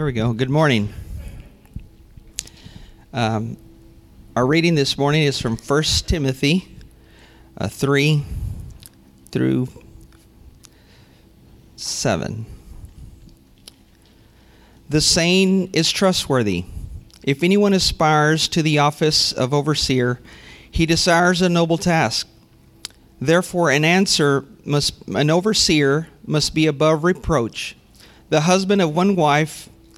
There we go. Good morning. Um, our reading this morning is from 1 Timothy uh, 3 through 7. The saying is trustworthy. If anyone aspires to the office of overseer, he desires a noble task. Therefore, an answer must, an overseer must be above reproach, the husband of one wife,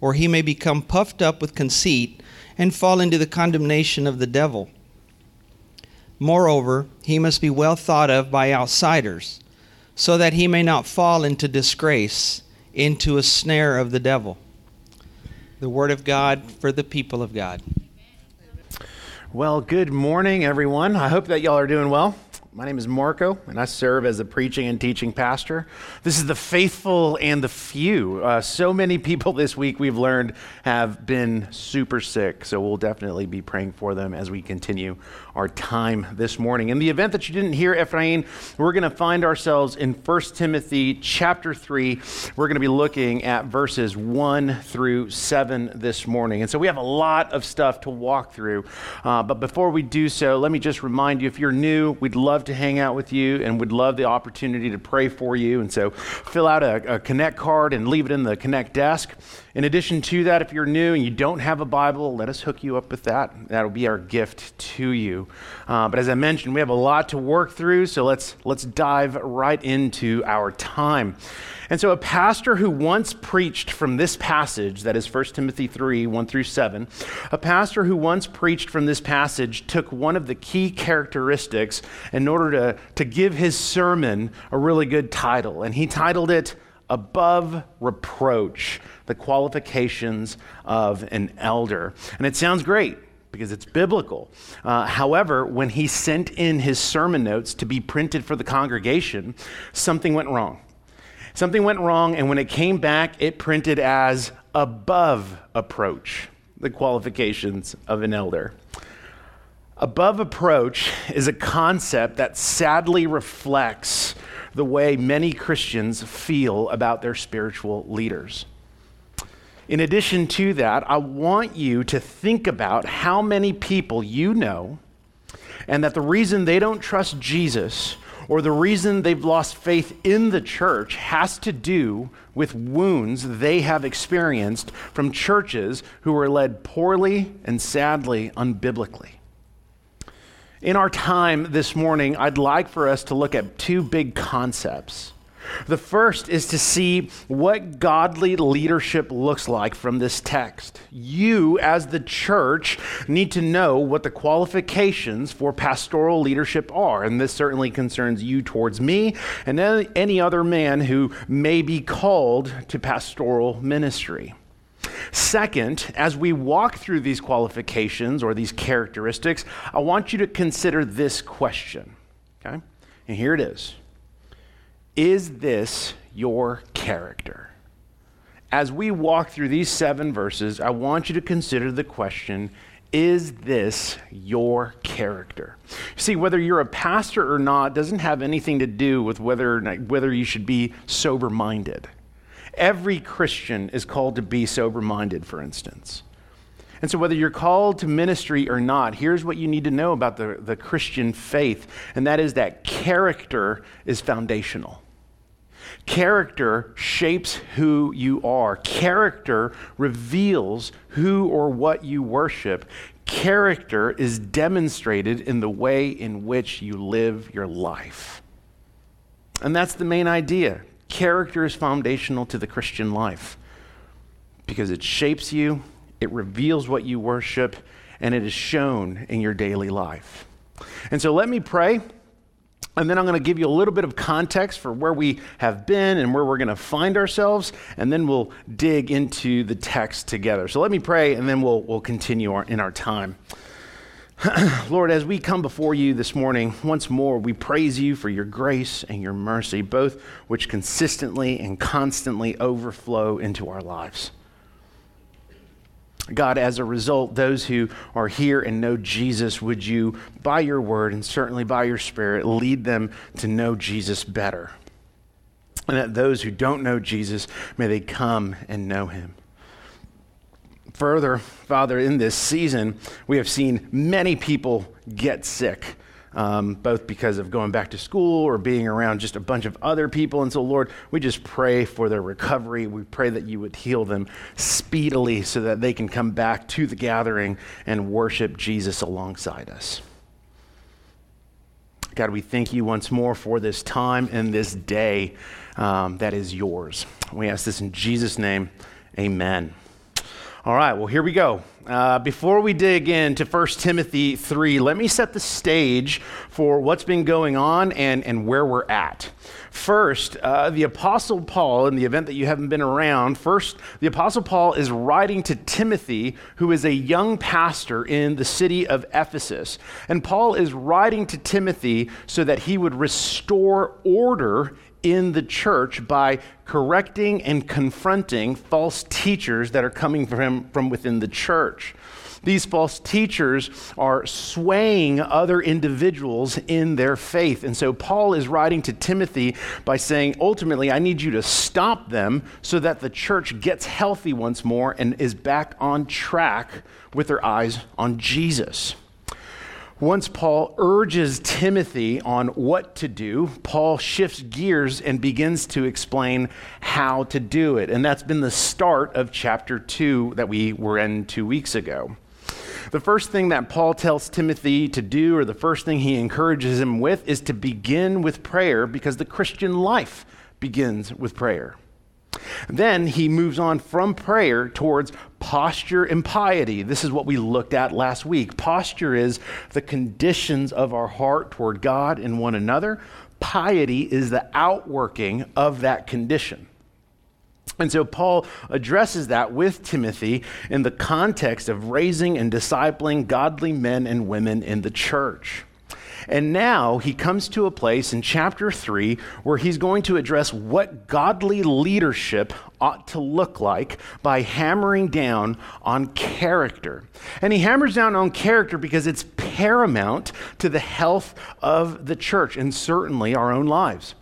or he may become puffed up with conceit and fall into the condemnation of the devil. Moreover, he must be well thought of by outsiders, so that he may not fall into disgrace, into a snare of the devil. The word of God for the people of God. Well, good morning, everyone. I hope that y'all are doing well. My name is Marco, and I serve as a preaching and teaching pastor. This is the faithful and the few. Uh, so many people this week we've learned have been super sick, so we'll definitely be praying for them as we continue our time this morning. In the event that you didn't hear Ephraim, we're going to find ourselves in 1 Timothy chapter 3. We're going to be looking at verses 1 through 7 this morning. And so we have a lot of stuff to walk through. Uh, but before we do so, let me just remind you if you're new, we'd love to hang out with you and we'd love the opportunity to pray for you. And so fill out a, a Connect card and leave it in the Connect desk. In addition to that, if you're new and you don't have a Bible, let us hook you up with that. That'll be our gift to you. Uh, but as I mentioned, we have a lot to work through, so let's let's dive right into our time. And so, a pastor who once preached from this passage, that is 1 Timothy 3 1 through 7, a pastor who once preached from this passage took one of the key characteristics in order to, to give his sermon a really good title. And he titled it above reproach, the qualifications of an elder. And it sounds great because it's biblical. Uh, however, when he sent in his sermon notes to be printed for the congregation, something went wrong. Something went wrong, and when it came back, it printed as above approach, the qualifications of an elder. Above approach is a concept that sadly reflects the way many Christians feel about their spiritual leaders. In addition to that, I want you to think about how many people you know, and that the reason they don't trust Jesus or the reason they've lost faith in the church has to do with wounds they have experienced from churches who were led poorly and sadly unbiblically. In our time this morning, I'd like for us to look at two big concepts. The first is to see what godly leadership looks like from this text. You, as the church, need to know what the qualifications for pastoral leadership are. And this certainly concerns you towards me and any other man who may be called to pastoral ministry. Second, as we walk through these qualifications or these characteristics, I want you to consider this question. Okay? And here it is Is this your character? As we walk through these seven verses, I want you to consider the question is this your character? See, whether you're a pastor or not doesn't have anything to do with whether, whether you should be sober minded. Every Christian is called to be sober minded, for instance. And so, whether you're called to ministry or not, here's what you need to know about the, the Christian faith, and that is that character is foundational. Character shapes who you are. Character reveals who or what you worship. Character is demonstrated in the way in which you live your life. And that's the main idea. Character is foundational to the Christian life because it shapes you, it reveals what you worship, and it is shown in your daily life. And so let me pray, And then I'm going to give you a little bit of context for where we have been and where we're going to find ourselves. And then we'll dig into the text together. So let me pray, and then we'll, we'll continue our, in our time. Lord, as we come before you this morning, once more, we praise you for your grace and your mercy, both which consistently and constantly overflow into our lives. God, as a result, those who are here and know Jesus, would you, by your word and certainly by your spirit, lead them to know Jesus better? And that those who don't know Jesus, may they come and know him. Further, Father, in this season, we have seen many people get sick um, both because of going back to school or being around just a bunch of other people. And so, Lord, we just pray for their recovery. We pray that you would heal them speedily so that they can come back to the gathering and worship Jesus alongside us. God, we thank you once more for this time and this day um, that is yours. We ask this in Jesus' name. Amen. All right, well, here we go. Uh, before we dig into 1 Timothy 3, let me set the stage for what's been going on and, and where we're at. First, uh, the Apostle Paul, in the event that you haven't been around, first, the Apostle Paul is writing to Timothy, who is a young pastor in the city of Ephesus. And Paul is writing to Timothy so that he would restore order in the church by correcting and confronting false teachers that are coming from, from within the church. These false teachers are swaying other individuals in their faith. And so Paul is writing to Timothy by saying, ultimately, I need you to stop them so that the church gets healthy once more and is back on track with their eyes on Jesus. Once Paul urges Timothy on what to do, Paul shifts gears and begins to explain how to do it. And that's been the start of chapter 2 that we were in two weeks ago. The first thing that Paul tells Timothy to do, or the first thing he encourages him with, is to begin with prayer because the Christian life begins with prayer. Then he moves on from prayer towards posture and piety. This is what we looked at last week. Posture is the conditions of our heart toward God and one another. Piety is the outworking of that condition. And so Paul addresses that with Timothy in the context of raising and discipling godly men and women in the church. And now he comes to a place in chapter 3 where he's going to address what godly leadership ought to look like by hammering down on character. And he hammers down on character because it's paramount to the health of the church and certainly our own lives.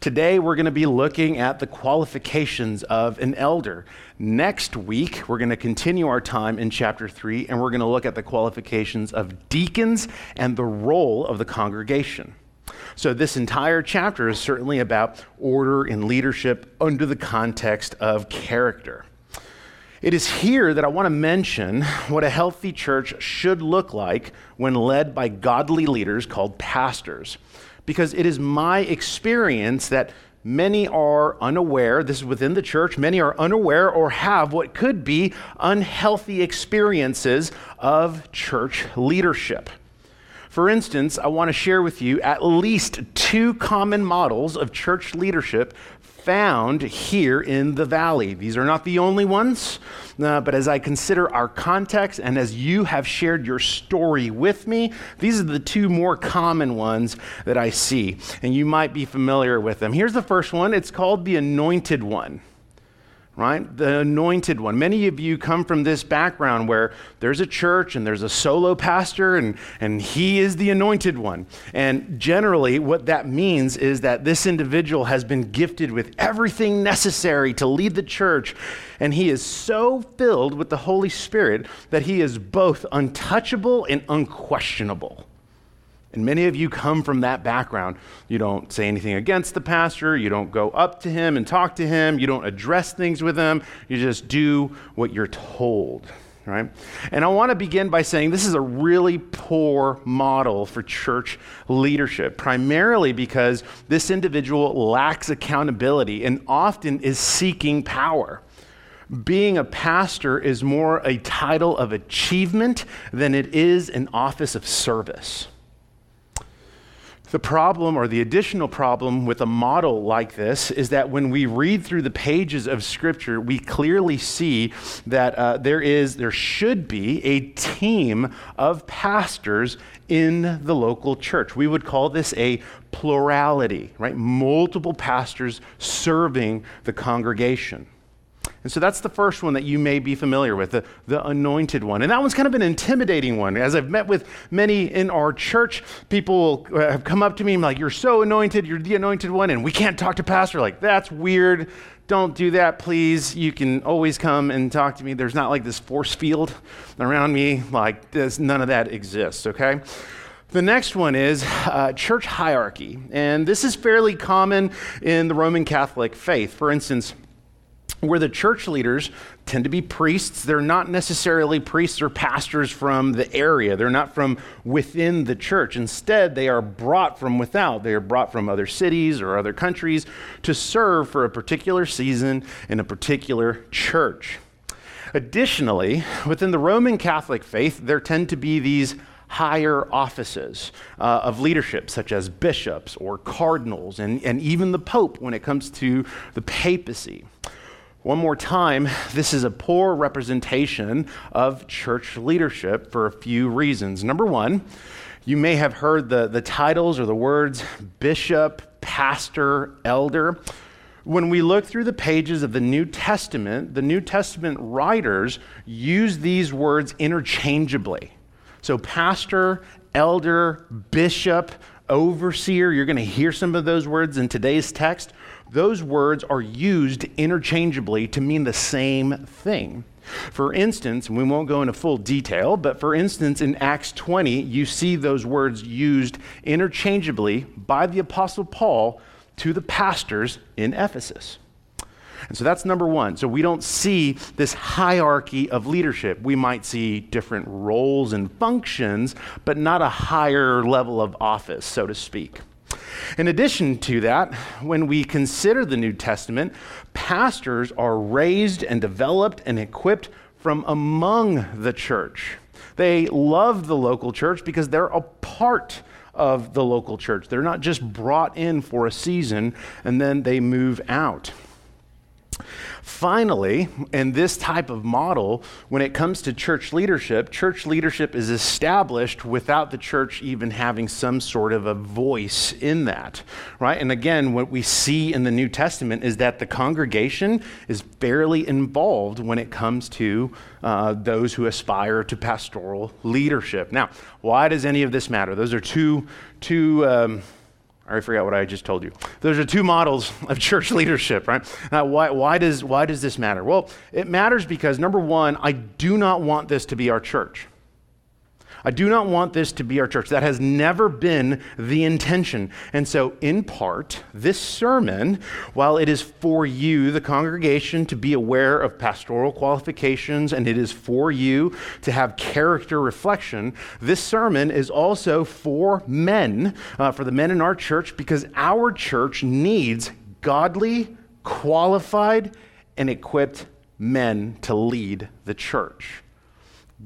Today, we're going to be looking at the qualifications of an elder. Next week, we're going to continue our time in chapter 3, and we're going to look at the qualifications of deacons and the role of the congregation. So, this entire chapter is certainly about order and leadership under the context of character. It is here that I want to mention what a healthy church should look like when led by godly leaders called pastors because it is my experience that many are unaware, this is within the church, many are unaware or have what could be unhealthy experiences of church leadership. For instance, I want to share with you at least two common models of church leadership found here in the valley. These are not the only ones, uh, but as I consider our context and as you have shared your story with me, these are the two more common ones that I see. And you might be familiar with them. Here's the first one it's called the anointed one right? The anointed one. Many of you come from this background where there's a church and there's a solo pastor and, and he is the anointed one. And generally, what that means is that this individual has been gifted with everything necessary to lead the church. And he is so filled with the Holy Spirit that he is both untouchable and unquestionable. And many of you come from that background. You don't say anything against the pastor. You don't go up to him and talk to him. You don't address things with him. You just do what you're told, right? And I want to begin by saying this is a really poor model for church leadership, primarily because this individual lacks accountability and often is seeking power being a pastor is more a title of achievement than it is an office of service. The problem, or the additional problem with a model like this, is that when we read through the pages of Scripture, we clearly see that uh, there is, there should be a team of pastors in the local church. We would call this a plurality, right? Multiple pastors serving the congregation. And so that's the first one that you may be familiar with, the, the anointed one. And that one's kind of an intimidating one. As I've met with many in our church, people have come up to me and like, You're so anointed, you're the anointed one, and we can't talk to pastor. Like, that's weird. Don't do that, please. You can always come and talk to me. There's not like this force field around me. Like, none of that exists, okay? The next one is uh, church hierarchy. And this is fairly common in the Roman Catholic faith. For instance, where the church leaders tend to be priests. They're not necessarily priests or pastors from the area, they're not from within the church. Instead, they are brought from without. They are brought from other cities or other countries to serve for a particular season in a particular church. Additionally, within the Roman Catholic faith, there tend to be these higher offices uh, of leadership, such as bishops or cardinals, and, and even the Pope when it comes to the papacy. One more time, this is a poor representation of church leadership for a few reasons. Number one, you may have heard the, the titles or the words bishop, pastor, elder. When we look through the pages of the New Testament, the New Testament writers use these words interchangeably. So, pastor, elder, bishop, overseer, you're going to hear some of those words in today's text those words are used interchangeably to mean the same thing. For instance, we won't go into full detail, but for instance, in Acts 20, you see those words used interchangeably by the Apostle Paul to the pastors in Ephesus. And so that's number one. So we don't see this hierarchy of leadership. We might see different roles and functions, but not a higher level of office, so to speak. In addition to that, when we consider the New Testament, pastors are raised and developed and equipped from among the church. They love the local church because they're a part of the local church. They're not just brought in for a season and then they move out. Finally, in this type of model, when it comes to church leadership, church leadership is established without the church even having some sort of a voice in that, right? And again, what we see in the New Testament is that the congregation is fairly involved when it comes to uh, those who aspire to pastoral leadership. Now, why does any of this matter? Those are two, two, um, I forgot what I just told you. Those are two models of church leadership, right? Now, why, why, does, why does this matter? Well, it matters because, number one, I do not want this to be our church. I do not want this to be our church. That has never been the intention. And so, in part, this sermon, while it is for you, the congregation, to be aware of pastoral qualifications and it is for you to have character reflection, this sermon is also for men, uh, for the men in our church, because our church needs godly, qualified, and equipped men to lead the church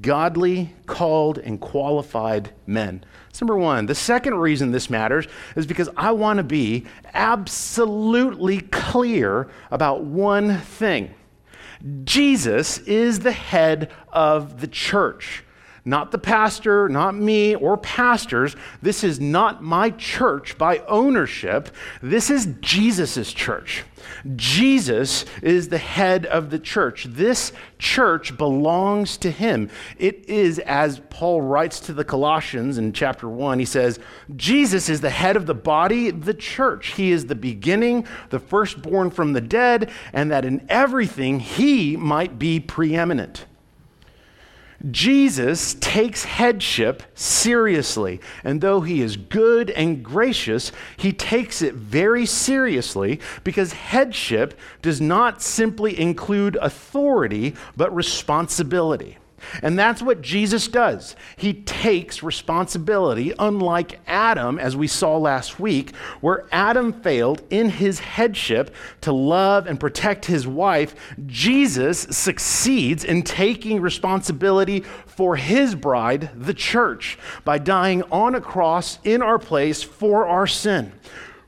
godly, called, and qualified men. That's number one. The second reason this matters is because I want to be absolutely clear about one thing Jesus is the head of the church. Not the pastor, not me or pastors. This is not my church by ownership. This is Jesus' church. Jesus is the head of the church. This church belongs to him. It is, as Paul writes to the Colossians in chapter 1, he says, Jesus is the head of the body, the church. He is the beginning, the firstborn from the dead, and that in everything he might be preeminent. Jesus takes headship seriously. And though he is good and gracious, he takes it very seriously because headship does not simply include authority, but responsibility. And that's what Jesus does. He takes responsibility, unlike Adam, as we saw last week, where Adam failed in his headship to love and protect his wife. Jesus succeeds in taking responsibility for his bride, the church, by dying on a cross in our place for our sin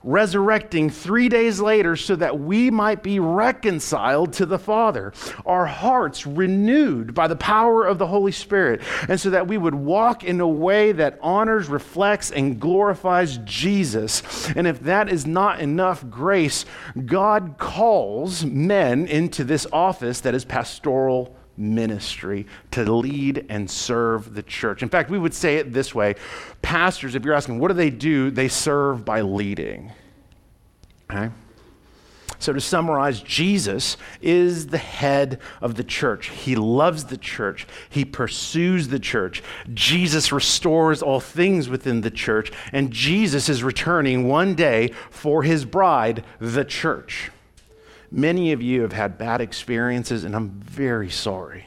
resurrecting three days later so that we might be reconciled to the Father, our hearts renewed by the power of the Holy Spirit, and so that we would walk in a way that honors, reflects, and glorifies Jesus. And if that is not enough grace, God calls men into this office that is pastoral ministry to lead and serve the church. In fact, we would say it this way pastors, if you're asking, what do they do? They serve by leading. Okay? So, to summarize, Jesus is the head of the church. He loves the church. He pursues the church. Jesus restores all things within the church. And Jesus is returning one day for his bride, the church. Many of you have had bad experiences, and I'm very sorry.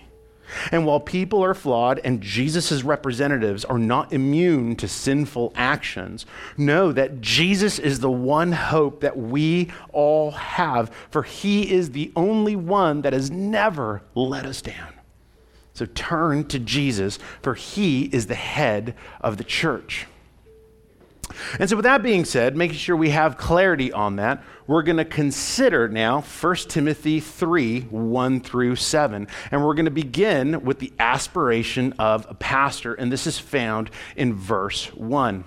And while people are flawed and Jesus' representatives are not immune to sinful actions, know that Jesus is the one hope that we all have, for he is the only one that has never let us down. So turn to Jesus, for he is the head of the church. And so, with that being said, making sure we have clarity on that, we're going to consider now 1 Timothy 3 1 through 7. And we're going to begin with the aspiration of a pastor. And this is found in verse 1.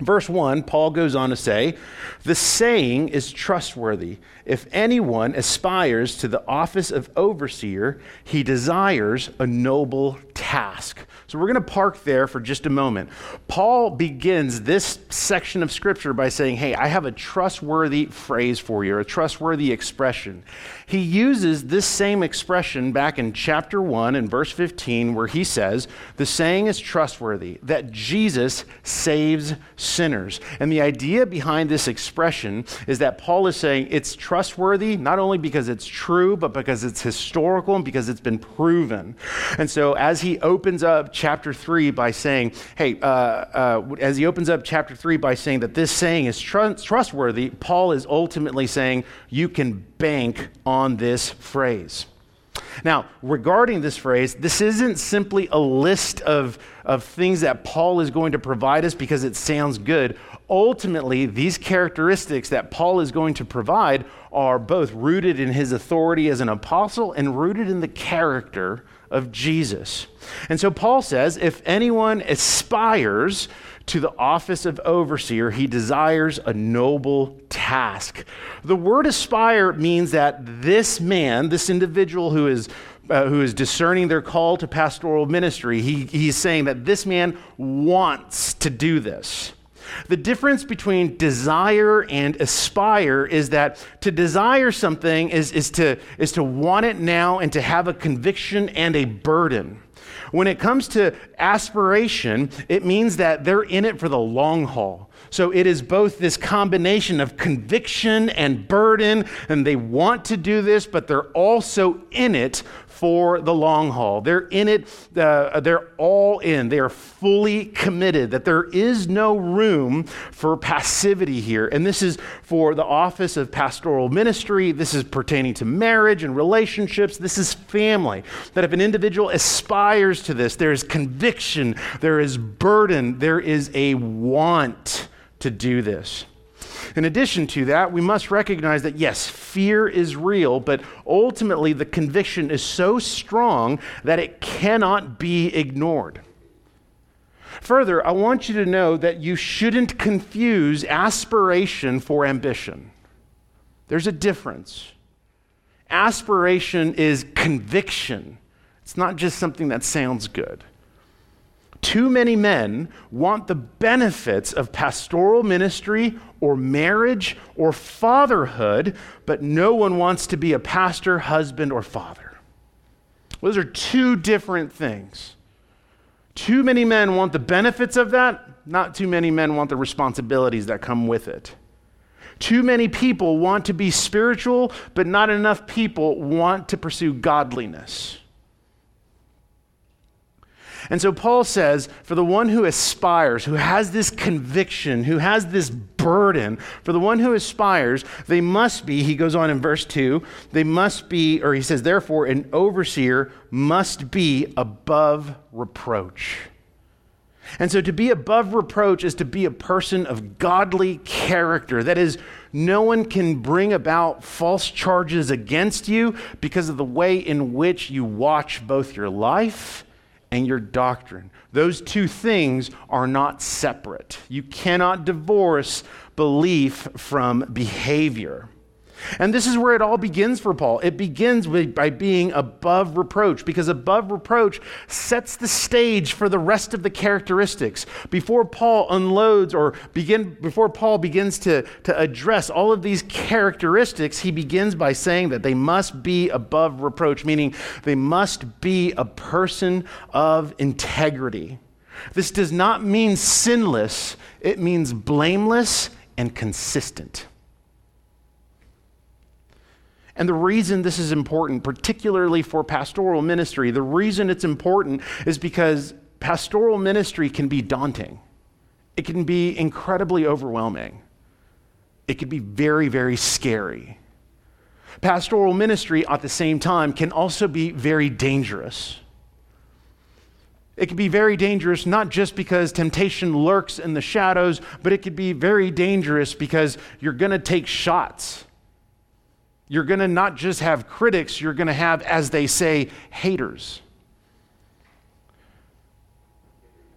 Verse 1, Paul goes on to say, The saying is trustworthy. If anyone aspires to the office of overseer, he desires a noble task. So we're going to park there for just a moment. Paul begins this section of scripture by saying, Hey, I have a trustworthy phrase for you, a trustworthy expression. He uses this same expression back in chapter 1 and verse 15, where he says, The saying is trustworthy, that Jesus saves sinners. And the idea behind this expression is that Paul is saying it's trustworthy, not only because it's true, but because it's historical and because it's been proven. And so as he opens up chapter 3 by saying, Hey, uh, uh, as he opens up chapter 3 by saying that this saying is tr- trustworthy, Paul is ultimately saying, You can bank on this phrase. Now, regarding this phrase, this isn't simply a list of, of things that Paul is going to provide us because it sounds good. Ultimately, these characteristics that Paul is going to provide are both rooted in his authority as an apostle and rooted in the character of Jesus. And so Paul says if anyone aspires to the office of overseer, he desires a noble task. The word aspire means that this man, this individual who is uh, who is discerning their call to pastoral ministry, he, he's saying that this man wants to do this. The difference between desire and aspire is that to desire something is, is, to, is to want it now and to have a conviction and a burden. When it comes to aspiration, it means that they're in it for the long haul. So it is both this combination of conviction and burden, and they want to do this, but they're also in it for the long haul. They're in it, uh, they're all in. They are fully committed, that there is no room for passivity here. And this is for the office of pastoral ministry. This is pertaining to marriage and relationships. This is family. That if an individual aspires to this, there is conviction, there is burden, there is a want to do this. In addition to that, we must recognize that yes, fear is real, but ultimately the conviction is so strong that it cannot be ignored. Further, I want you to know that you shouldn't confuse aspiration for ambition. There's a difference. Aspiration is conviction, it's not just something that sounds good. Too many men want the benefits of pastoral ministry or marriage or fatherhood, but no one wants to be a pastor, husband, or father. Those are two different things. Too many men want the benefits of that, not too many men want the responsibilities that come with it. Too many people want to be spiritual, but not enough people want to pursue godliness. And so Paul says, for the one who aspires, who has this conviction, who has this burden, for the one who aspires, they must be, he goes on in verse 2, they must be, or he says, therefore, an overseer must be above reproach. And so to be above reproach is to be a person of godly character. That is, no one can bring about false charges against you because of the way in which you watch both your life and your doctrine. Those two things are not separate. You cannot divorce belief from behavior. And this is where it all begins for Paul. It begins with, by being above reproach, because above reproach sets the stage for the rest of the characteristics. Before Paul unloads or begin, before Paul begins to, to address all of these characteristics, he begins by saying that they must be above reproach, meaning they must be a person of integrity. This does not mean sinless, it means blameless and consistent. And the reason this is important, particularly for pastoral ministry, the reason it's important is because pastoral ministry can be daunting. It can be incredibly overwhelming. It can be very, very scary. Pastoral ministry at the same time can also be very dangerous. It can be very dangerous not just because temptation lurks in the shadows, but it could be very dangerous because you're going to take shots you're going to not just have critics, you're going to have, as they say, haters.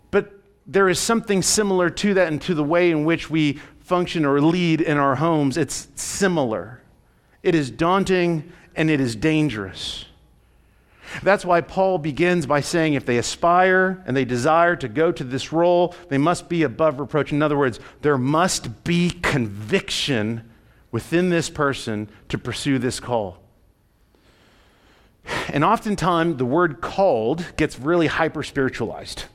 But there is something similar to that and to the way in which we function or lead in our homes. It's similar. It is daunting and it is dangerous. That's why Paul begins by saying if they aspire and they desire to go to this role, they must be above reproach. In other words, there must be conviction within this person to pursue this call. And oftentimes, the word called gets really hyper spiritualized.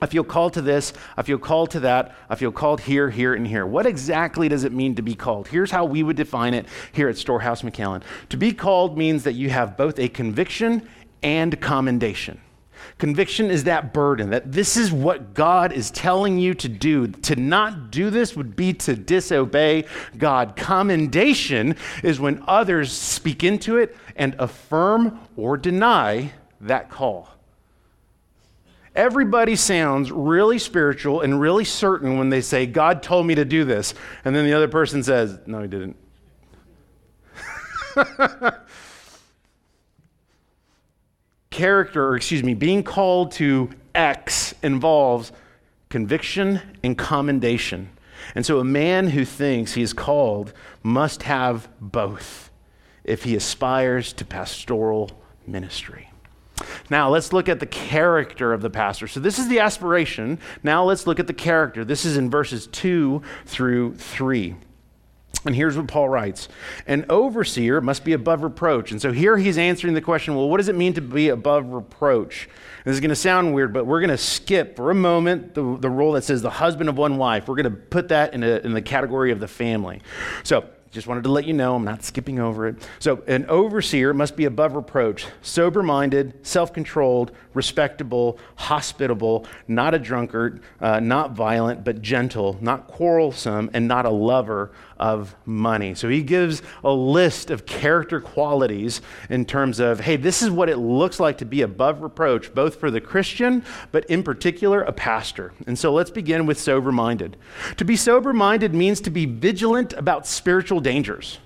I feel called to this, I feel called to that, I feel called here, here, and here. What exactly does it mean to be called? Here's how we would define it here at Storehouse McAllen. To be called means that you have both a conviction and commendation. Conviction is that burden, that this is what God is telling you to do. To not do this would be to disobey God. Commendation is when others speak into it and affirm or deny that call. Everybody sounds really spiritual and really certain when they say, God told me to do this. And then the other person says, No, he didn't. character, or excuse me, being called to X involves conviction and commendation. And so a man who thinks he is called must have both if he aspires to pastoral ministry. Now, let's look at the character of the pastor. So, this is the aspiration. Now, let's look at the character. This is in verses 2 through 3. And here's what Paul writes An overseer must be above reproach. And so here he's answering the question well, what does it mean to be above reproach? This is going to sound weird, but we're going to skip for a moment the, the role that says the husband of one wife. We're going to put that in, a, in the category of the family. So just wanted to let you know, I'm not skipping over it. So, an overseer must be above reproach, sober minded, self controlled, respectable, hospitable, not a drunkard, uh, not violent, but gentle, not quarrelsome, and not a lover of money. So, he gives a list of character qualities in terms of, hey, this is what it looks like to be above reproach, both for the Christian, but in particular, a pastor. And so, let's begin with sober minded. To be sober minded means to be vigilant about spiritual dangers.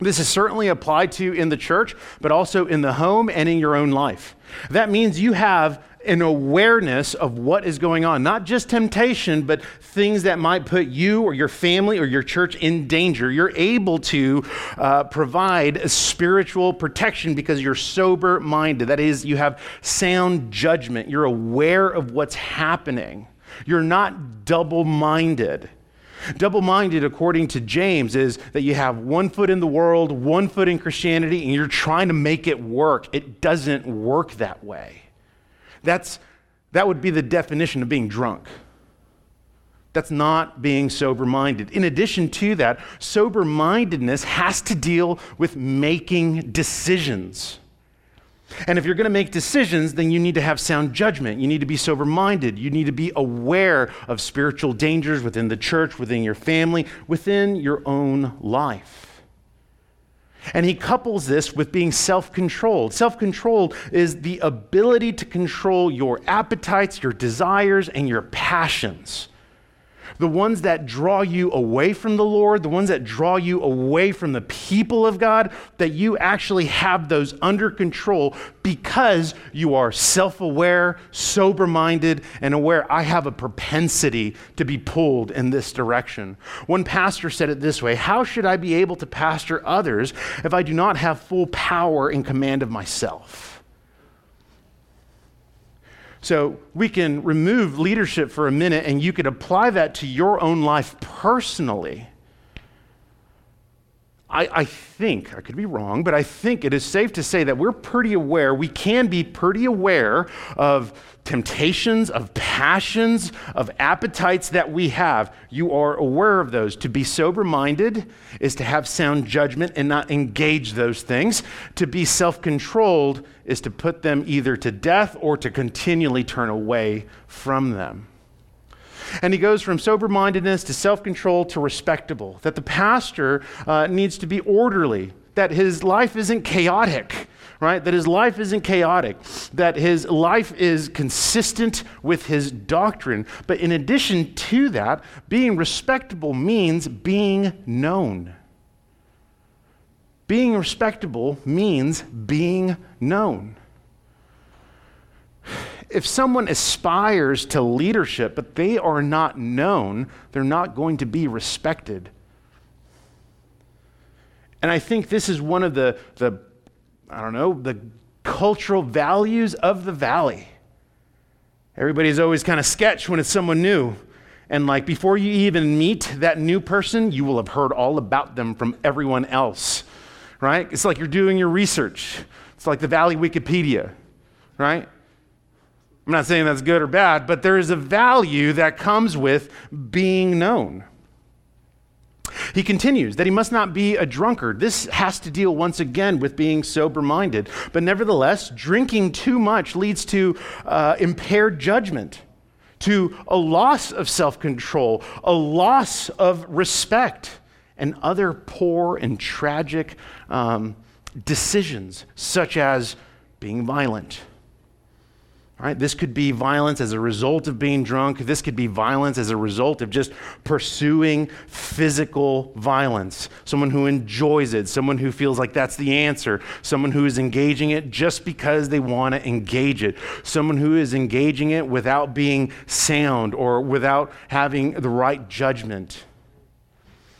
This is certainly applied to in the church, but also in the home and in your own life. That means you have an awareness of what is going on, not just temptation, but things that might put you or your family or your church in danger. You're able to uh, provide spiritual protection because you're sober minded. That is, you have sound judgment, you're aware of what's happening, you're not double minded. Double minded, according to James, is that you have one foot in the world, one foot in Christianity, and you're trying to make it work. It doesn't work that way. That's, that would be the definition of being drunk. That's not being sober minded. In addition to that, sober mindedness has to deal with making decisions. And if you're going to make decisions, then you need to have sound judgment. You need to be sober minded. You need to be aware of spiritual dangers within the church, within your family, within your own life. And he couples this with being self controlled. Self controlled is the ability to control your appetites, your desires, and your passions the ones that draw you away from the Lord, the ones that draw you away from the people of God, that you actually have those under control because you are self aware, sober minded, and aware I have a propensity to be pulled in this direction. One pastor said it this way How should I be able to pastor others if I do not have full power and command of myself? So we can remove leadership for a minute and you could apply that to your own life personally. I, I, think, I could be wrong, but I think it is safe to say that we're pretty aware, we can be pretty aware of temptations, of passions, of appetites that we have. You are aware of those. To be sober minded is to have sound judgment and not engage those things. To be self controlled is to put them either to death or to continually turn away from them. And he goes from sober mindedness to self control to respectable, that the pastor uh, needs to be orderly, that his life isn't chaotic right? That his life isn't chaotic, that his life is consistent with his doctrine. But in addition to that, being respectable means being known. Being respectable means being known. If someone aspires to leadership, but they are not known, they're not going to be respected. And I think this is one of the, the I don't know, the cultural values of the valley. Everybody's always kind of sketch when it's someone new. And like before you even meet that new person, you will have heard all about them from everyone else, right? It's like you're doing your research. It's like the Valley Wikipedia, right? I'm not saying that's good or bad, but there is a value that comes with being known. He continues that he must not be a drunkard. This has to deal once again with being sober minded. But nevertheless, drinking too much leads to uh, impaired judgment, to a loss of self control, a loss of respect, and other poor and tragic um, decisions, such as being violent Right? This could be violence as a result of being drunk. This could be violence as a result of just pursuing physical violence. Someone who enjoys it, someone who feels like that's the answer, someone who is engaging it just because they want to engage it, someone who is engaging it without being sound or without having the right judgment.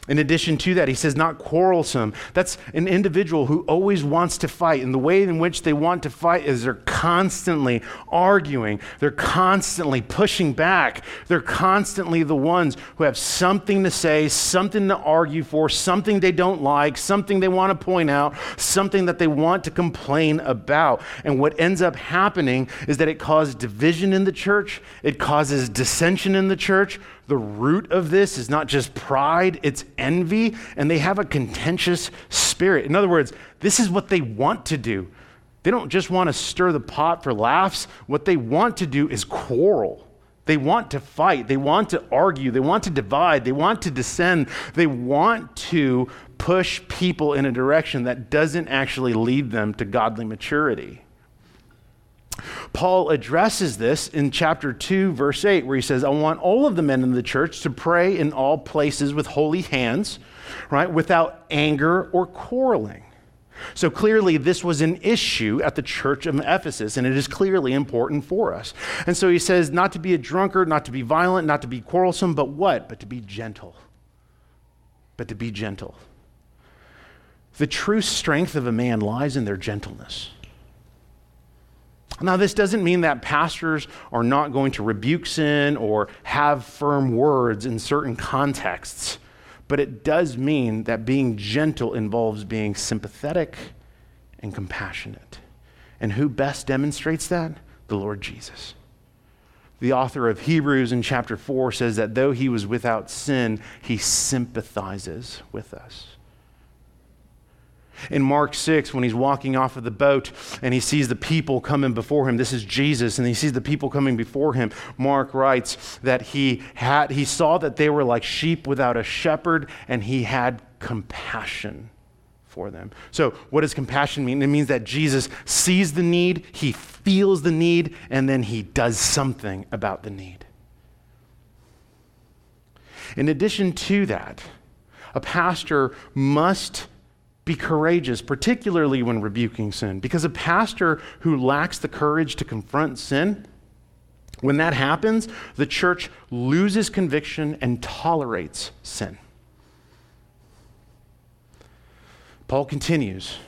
In addition to that, he says, not quarrelsome. That's an individual who always wants to fight. And the way in which they want to fight is they're constantly arguing, they're constantly pushing back, they're constantly the ones who have something to say, something to argue for, something they don't like, something they want to point out, something that they want to complain about. And what ends up happening is that it causes division in the church, it causes dissension in the church, the root of this is not just pride, it's envy, and they have a contentious spirit. In other words, this is what they want to do. They don't just want to stir the pot for laughs. What they want to do is quarrel. They want to fight. They want to argue. They want to divide. They want to descend. They want to push people in a direction that doesn't actually lead them to godly maturity. Paul addresses this in chapter 2, verse 8, where he says, I want all of the men in the church to pray in all places with holy hands, right, without anger or quarreling. So clearly, this was an issue at the church of Ephesus, and it is clearly important for us. And so he says, not to be a drunkard, not to be violent, not to be quarrelsome, but what? But to be gentle. But to be gentle. The true strength of a man lies in their gentleness. Now, this doesn't mean that pastors are not going to rebuke sin or have firm words in certain contexts, but it does mean that being gentle involves being sympathetic and compassionate. And who best demonstrates that? The Lord Jesus. The author of Hebrews in chapter 4 says that though he was without sin, he sympathizes with us. In Mark 6, when he's walking off of the boat and he sees the people coming before him, this is Jesus, and he sees the people coming before him. Mark writes that he had he saw that they were like sheep without a shepherd, and he had compassion for them. So, what does compassion mean? It means that Jesus sees the need, he feels the need, and then he does something about the need. In addition to that, a pastor must be courageous, particularly when rebuking sin, because a pastor who lacks the courage to confront sin, when that happens, the church loses conviction and tolerates sin. Paul continues,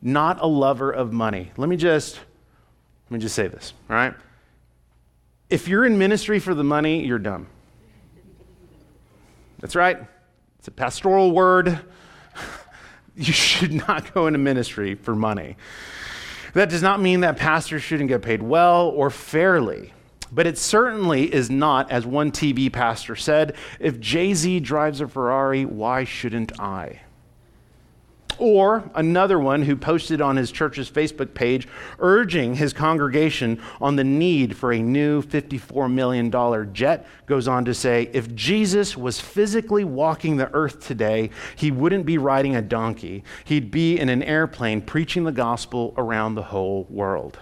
not a lover of money. Let me just let me just say this, all right? If you're in ministry for the money, you're dumb. That's right. It's a pastoral word. You should not go into ministry for money. That does not mean that pastors shouldn't get paid well or fairly. But it certainly is not, as one TV pastor said, if Jay Z drives a Ferrari, why shouldn't I? Or another one who posted on his church's Facebook page urging his congregation on the need for a new $54 million jet goes on to say if Jesus was physically walking the earth today, he wouldn't be riding a donkey. He'd be in an airplane preaching the gospel around the whole world.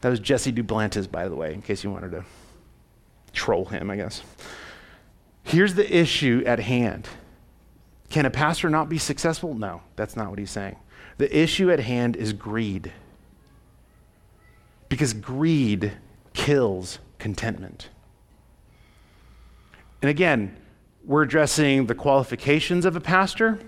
That was Jesse Duplantis, by the way, in case you wanted to troll him, I guess. Here's the issue at hand. Can a pastor not be successful? No, that's not what he's saying. The issue at hand is greed. Because greed kills contentment. And again, we're addressing the qualifications of a pastor,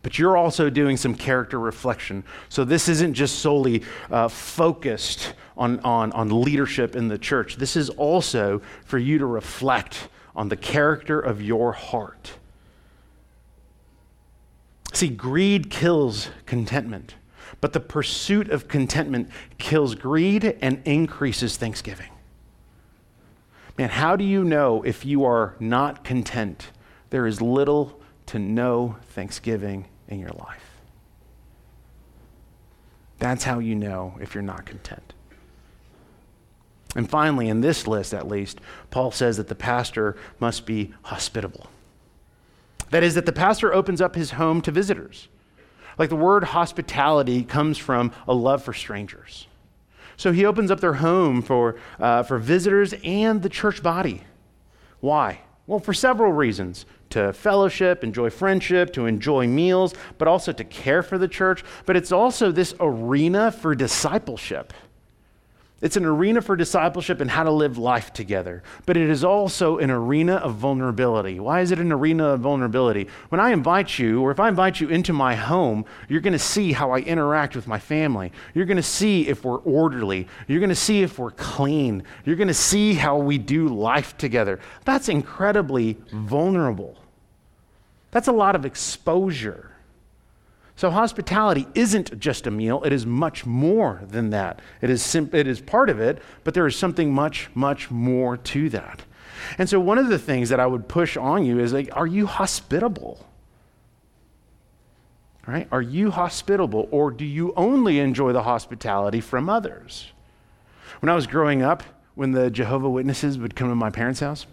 but you're also doing some character reflection. So this isn't just solely uh, focused on, on, on leadership in the church. This is also for you to reflect on the character of your heart. See, greed kills contentment, but the pursuit of contentment kills greed and increases thanksgiving. Man, how do you know if you are not content? There is little to no thanksgiving in your life. That's how you know if you're not content. And finally, in this list at least, Paul says that the pastor must be hospitable. That is, that the pastor opens up his home to visitors. Like the word hospitality comes from a love for strangers. So he opens up their home for, uh, for visitors and the church body. Why? Well, for several reasons to fellowship, enjoy friendship, to enjoy meals, but also to care for the church. But it's also this arena for discipleship. It's an arena for discipleship and how to live life together. But it is also an arena of vulnerability. Why is it an arena of vulnerability? When I invite you, or if I invite you into my home, you're going to see how I interact with my family. You're going to see if we're orderly. You're going to see if we're clean. You're going to see how we do life together. That's incredibly vulnerable. That's a lot of exposure. So, hospitality isn't just a meal, it is much more than that. It is, sim- it is part of it, but there is something much, much more to that. And so, one of the things that I would push on you is like, are you hospitable? Right? Are you hospitable, or do you only enjoy the hospitality from others? When I was growing up, when the Jehovah Witnesses would come to my parents' house,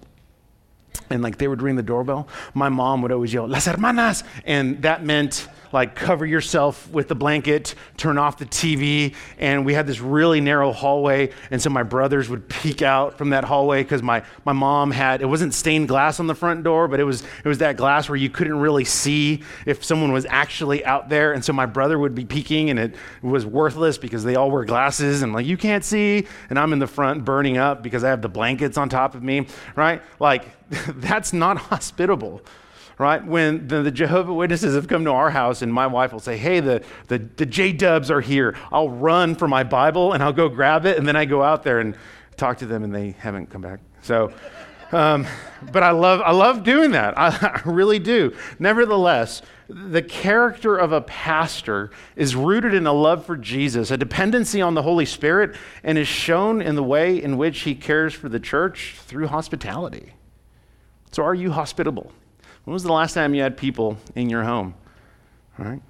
and like they would ring the doorbell, my mom would always yell, Las hermanas! And that meant like cover yourself with the blanket, turn off the TV, and we had this really narrow hallway, and so my brothers would peek out from that hallway because my, my mom had it wasn't stained glass on the front door, but it was it was that glass where you couldn't really see if someone was actually out there, and so my brother would be peeking, and it was worthless because they all wear glasses, and like you can't see, and I'm in the front burning up because I have the blankets on top of me, right? Like that's not hospitable right? When the, the, Jehovah Witnesses have come to our house, and my wife will say, Hey, the, the, the J Dubs are here. I'll run for my Bible and I'll go grab it, and then I go out there and talk to them, and they haven't come back. So, um, but I love, I love doing that. I, I really do. Nevertheless, the character of a pastor is rooted in a love for Jesus, a dependency on the Holy Spirit, and is shown in the way in which he cares for the church through hospitality. So, are you hospitable? When was the last time you had people in your home? All right?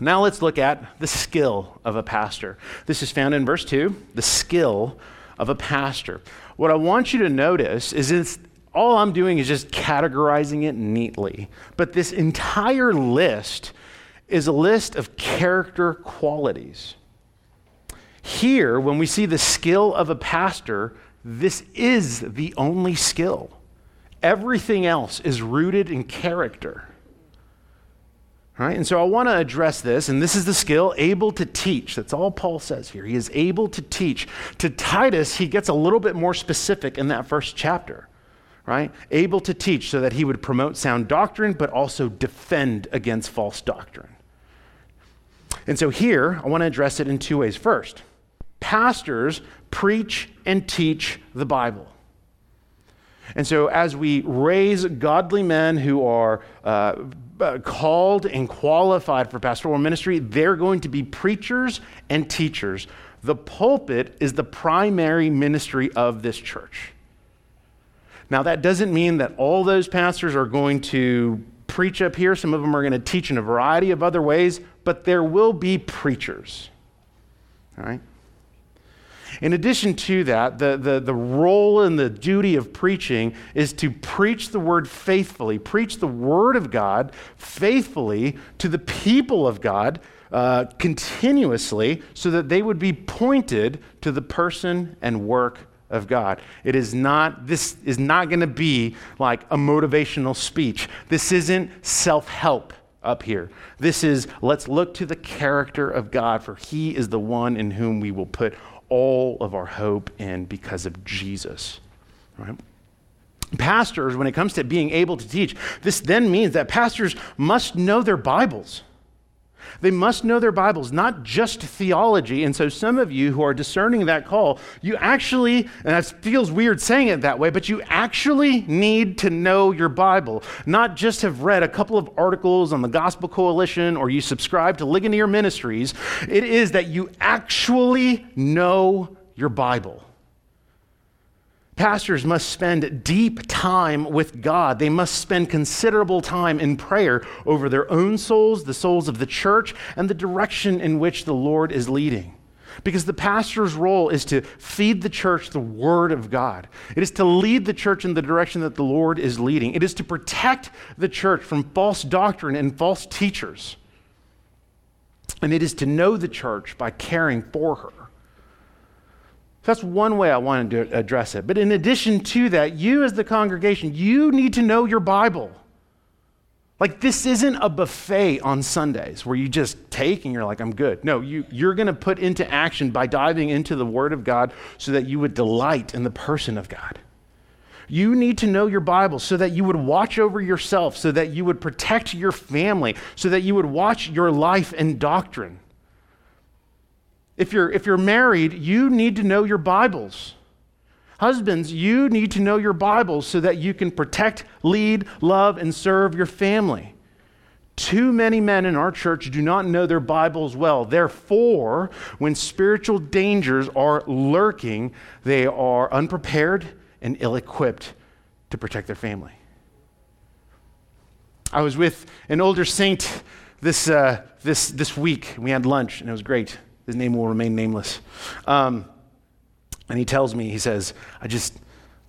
Now let's look at the skill of a pastor. This is found in verse 2, the skill of a pastor. What I want you to notice is it's, all I'm doing is just categorizing it neatly. But this entire list is a list of character qualities. Here, when we see the skill of a pastor, this is the only skill. Everything else is rooted in character. Right? And so I want to address this, and this is the skill able to teach. That's all Paul says here. He is able to teach. To Titus, he gets a little bit more specific in that first chapter, right? Able to teach so that he would promote sound doctrine, but also defend against false doctrine. And so here, I want to address it in two ways. First, pastors preach and teach the Bible. And so, as we raise godly men who are uh, called and qualified for pastoral ministry, they're going to be preachers and teachers. The pulpit is the primary ministry of this church. Now, that doesn't mean that all those pastors are going to preach up here. Some of them are going to teach in a variety of other ways, but there will be preachers. All right? In addition to that, the, the, the role and the duty of preaching is to preach the word faithfully, preach the word of God faithfully to the people of God uh, continuously so that they would be pointed to the person and work of God. It is not, this is not going to be like a motivational speech. This isn't self help up here. This is let's look to the character of God, for he is the one in whom we will put all of our hope in because of Jesus. Right? Pastors, when it comes to being able to teach, this then means that pastors must know their Bibles. They must know their Bibles, not just theology. And so, some of you who are discerning that call, you actually, and it feels weird saying it that way, but you actually need to know your Bible. Not just have read a couple of articles on the Gospel Coalition or you subscribe to Ligonier Ministries. It is that you actually know your Bible. Pastors must spend deep time with God. They must spend considerable time in prayer over their own souls, the souls of the church, and the direction in which the Lord is leading. Because the pastor's role is to feed the church the word of God. It is to lead the church in the direction that the Lord is leading. It is to protect the church from false doctrine and false teachers. And it is to know the church by caring for her. That's one way I wanted to address it. But in addition to that, you as the congregation, you need to know your Bible. Like, this isn't a buffet on Sundays where you just take and you're like, I'm good. No, you, you're going to put into action by diving into the Word of God so that you would delight in the person of God. You need to know your Bible so that you would watch over yourself, so that you would protect your family, so that you would watch your life and doctrine. If you're, if you're married, you need to know your Bibles. Husbands, you need to know your Bibles so that you can protect, lead, love, and serve your family. Too many men in our church do not know their Bibles well. Therefore, when spiritual dangers are lurking, they are unprepared and ill equipped to protect their family. I was with an older saint this, uh, this, this week. We had lunch, and it was great. His name will remain nameless. Um, and he tells me, he says, I just,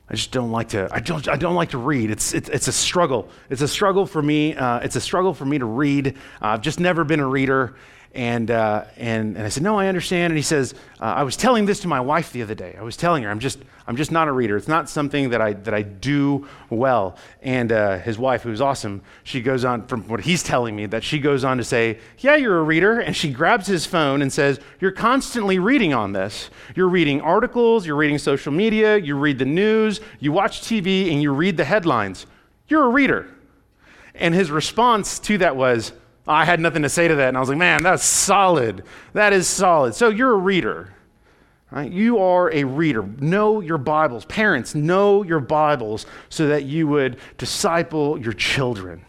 I just don't like to, I don't, I don't like to read. It's, it's, it's a struggle. It's a struggle for me. Uh, it's a struggle for me to read. Uh, I've just never been a reader. And, uh, and, and I said, No, I understand. And he says, uh, I was telling this to my wife the other day. I was telling her, I'm just, I'm just not a reader. It's not something that I, that I do well. And uh, his wife, who's awesome, she goes on, from what he's telling me, that she goes on to say, Yeah, you're a reader. And she grabs his phone and says, You're constantly reading on this. You're reading articles, you're reading social media, you read the news, you watch TV, and you read the headlines. You're a reader. And his response to that was, I had nothing to say to that. And I was like, man, that's solid. That is solid. So you're a reader. Right? You are a reader. Know your Bibles. Parents, know your Bibles so that you would disciple your children.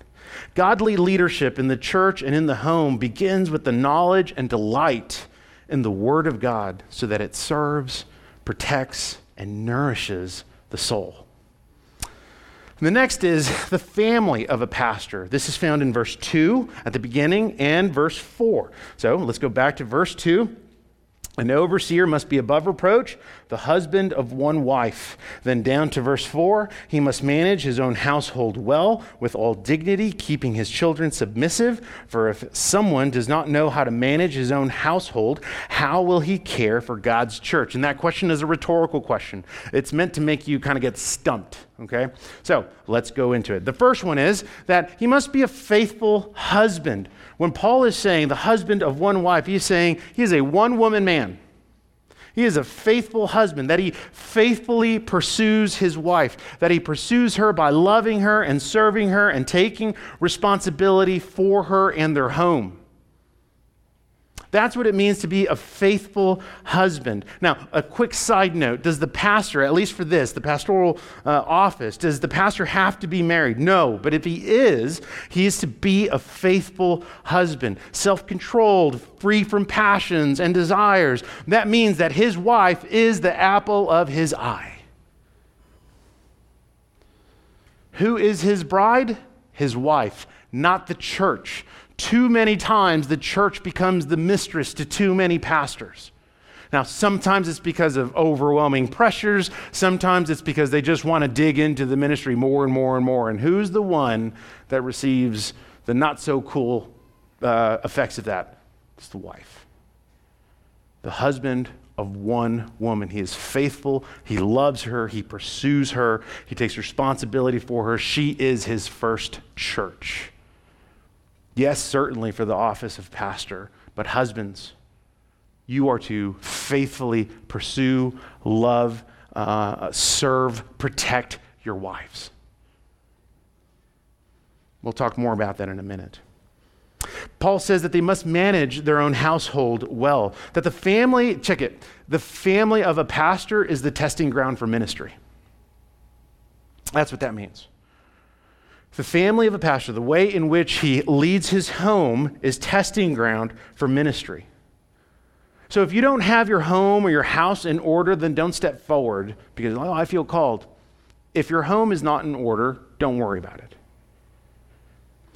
Godly leadership in the church and in the home begins with the knowledge and delight in the Word of God so that it serves, protects, and nourishes the soul. The next is the family of a pastor. This is found in verse 2 at the beginning and verse 4. So let's go back to verse 2. An overseer must be above reproach, the husband of one wife. Then down to verse 4, he must manage his own household well, with all dignity, keeping his children submissive. For if someone does not know how to manage his own household, how will he care for God's church? And that question is a rhetorical question. It's meant to make you kind of get stumped, okay? So let's go into it. The first one is that he must be a faithful husband. When Paul is saying the husband of one wife, he's saying he is a one woman man. He is a faithful husband, that he faithfully pursues his wife, that he pursues her by loving her and serving her and taking responsibility for her and their home. That's what it means to be a faithful husband. Now, a quick side note Does the pastor, at least for this, the pastoral uh, office, does the pastor have to be married? No. But if he is, he is to be a faithful husband, self controlled, free from passions and desires. That means that his wife is the apple of his eye. Who is his bride? His wife, not the church. Too many times the church becomes the mistress to too many pastors. Now, sometimes it's because of overwhelming pressures. Sometimes it's because they just want to dig into the ministry more and more and more. And who's the one that receives the not so cool uh, effects of that? It's the wife. The husband of one woman. He is faithful. He loves her. He pursues her. He takes responsibility for her. She is his first church. Yes, certainly for the office of pastor, but husbands, you are to faithfully pursue, love, uh, serve, protect your wives. We'll talk more about that in a minute. Paul says that they must manage their own household well. That the family, check it, the family of a pastor is the testing ground for ministry. That's what that means. The family of a pastor, the way in which he leads his home, is testing ground for ministry. So if you don't have your home or your house in order, then don't step forward because, oh, I feel called. If your home is not in order, don't worry about it.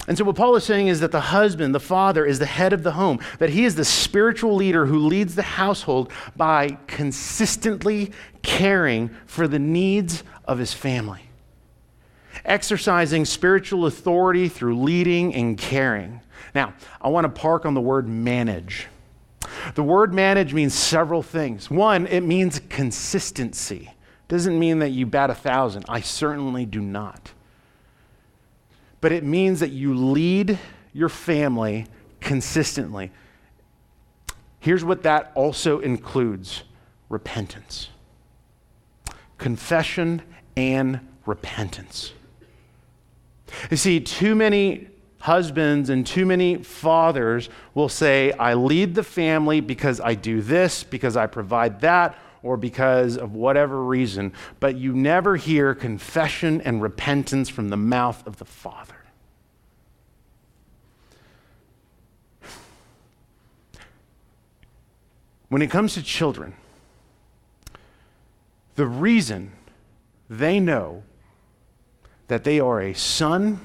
And so, what Paul is saying is that the husband, the father, is the head of the home, that he is the spiritual leader who leads the household by consistently caring for the needs of his family exercising spiritual authority through leading and caring. Now, I want to park on the word manage. The word manage means several things. One, it means consistency. Doesn't mean that you bat a thousand. I certainly do not. But it means that you lead your family consistently. Here's what that also includes repentance, confession, and repentance. You see, too many husbands and too many fathers will say, I lead the family because I do this, because I provide that, or because of whatever reason, but you never hear confession and repentance from the mouth of the father. When it comes to children, the reason they know that they are a son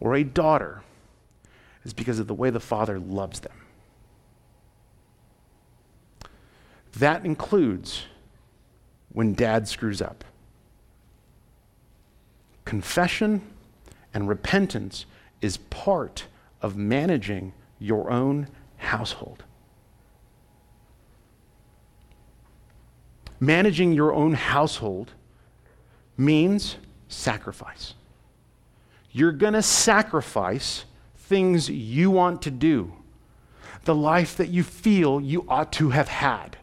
or a daughter is because of the way the Father loves them. That includes when dad screws up. Confession and repentance is part of managing your own household. Managing your own household means sacrifice. You're going to sacrifice things you want to do, the life that you feel you ought to have had.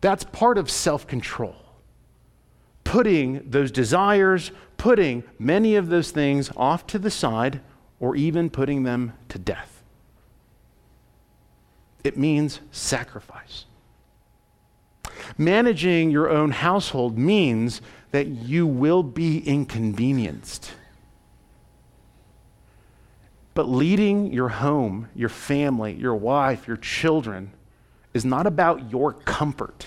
That's part of self control. Putting those desires, putting many of those things off to the side, or even putting them to death. It means sacrifice. Managing your own household means that you will be inconvenienced. But leading your home, your family, your wife, your children is not about your comfort.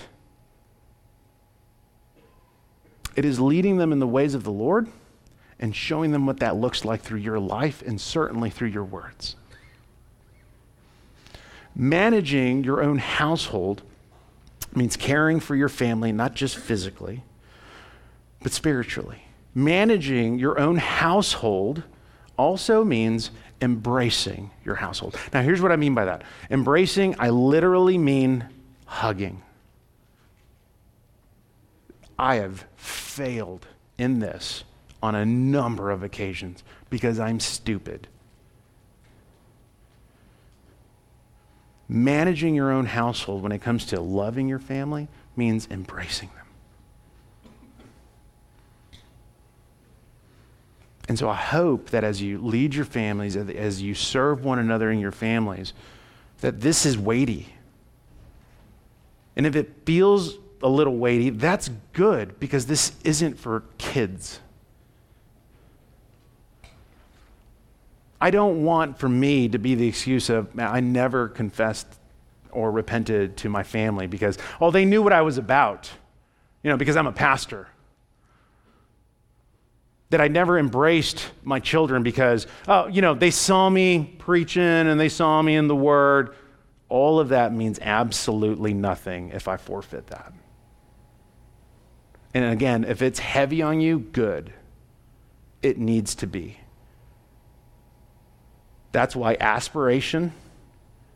It is leading them in the ways of the Lord and showing them what that looks like through your life and certainly through your words. Managing your own household means caring for your family, not just physically, but spiritually. Managing your own household also means embracing your household. Now, here's what I mean by that embracing, I literally mean hugging. I have failed in this on a number of occasions because I'm stupid. Managing your own household when it comes to loving your family means embracing them. And so I hope that as you lead your families, as you serve one another in your families, that this is weighty. And if it feels a little weighty, that's good because this isn't for kids. I don't want for me to be the excuse of, I never confessed or repented to my family because, oh, they knew what I was about, you know, because I'm a pastor. That I never embraced my children because, oh, you know, they saw me preaching and they saw me in the Word. All of that means absolutely nothing if I forfeit that. And again, if it's heavy on you, good. It needs to be. That's why aspiration,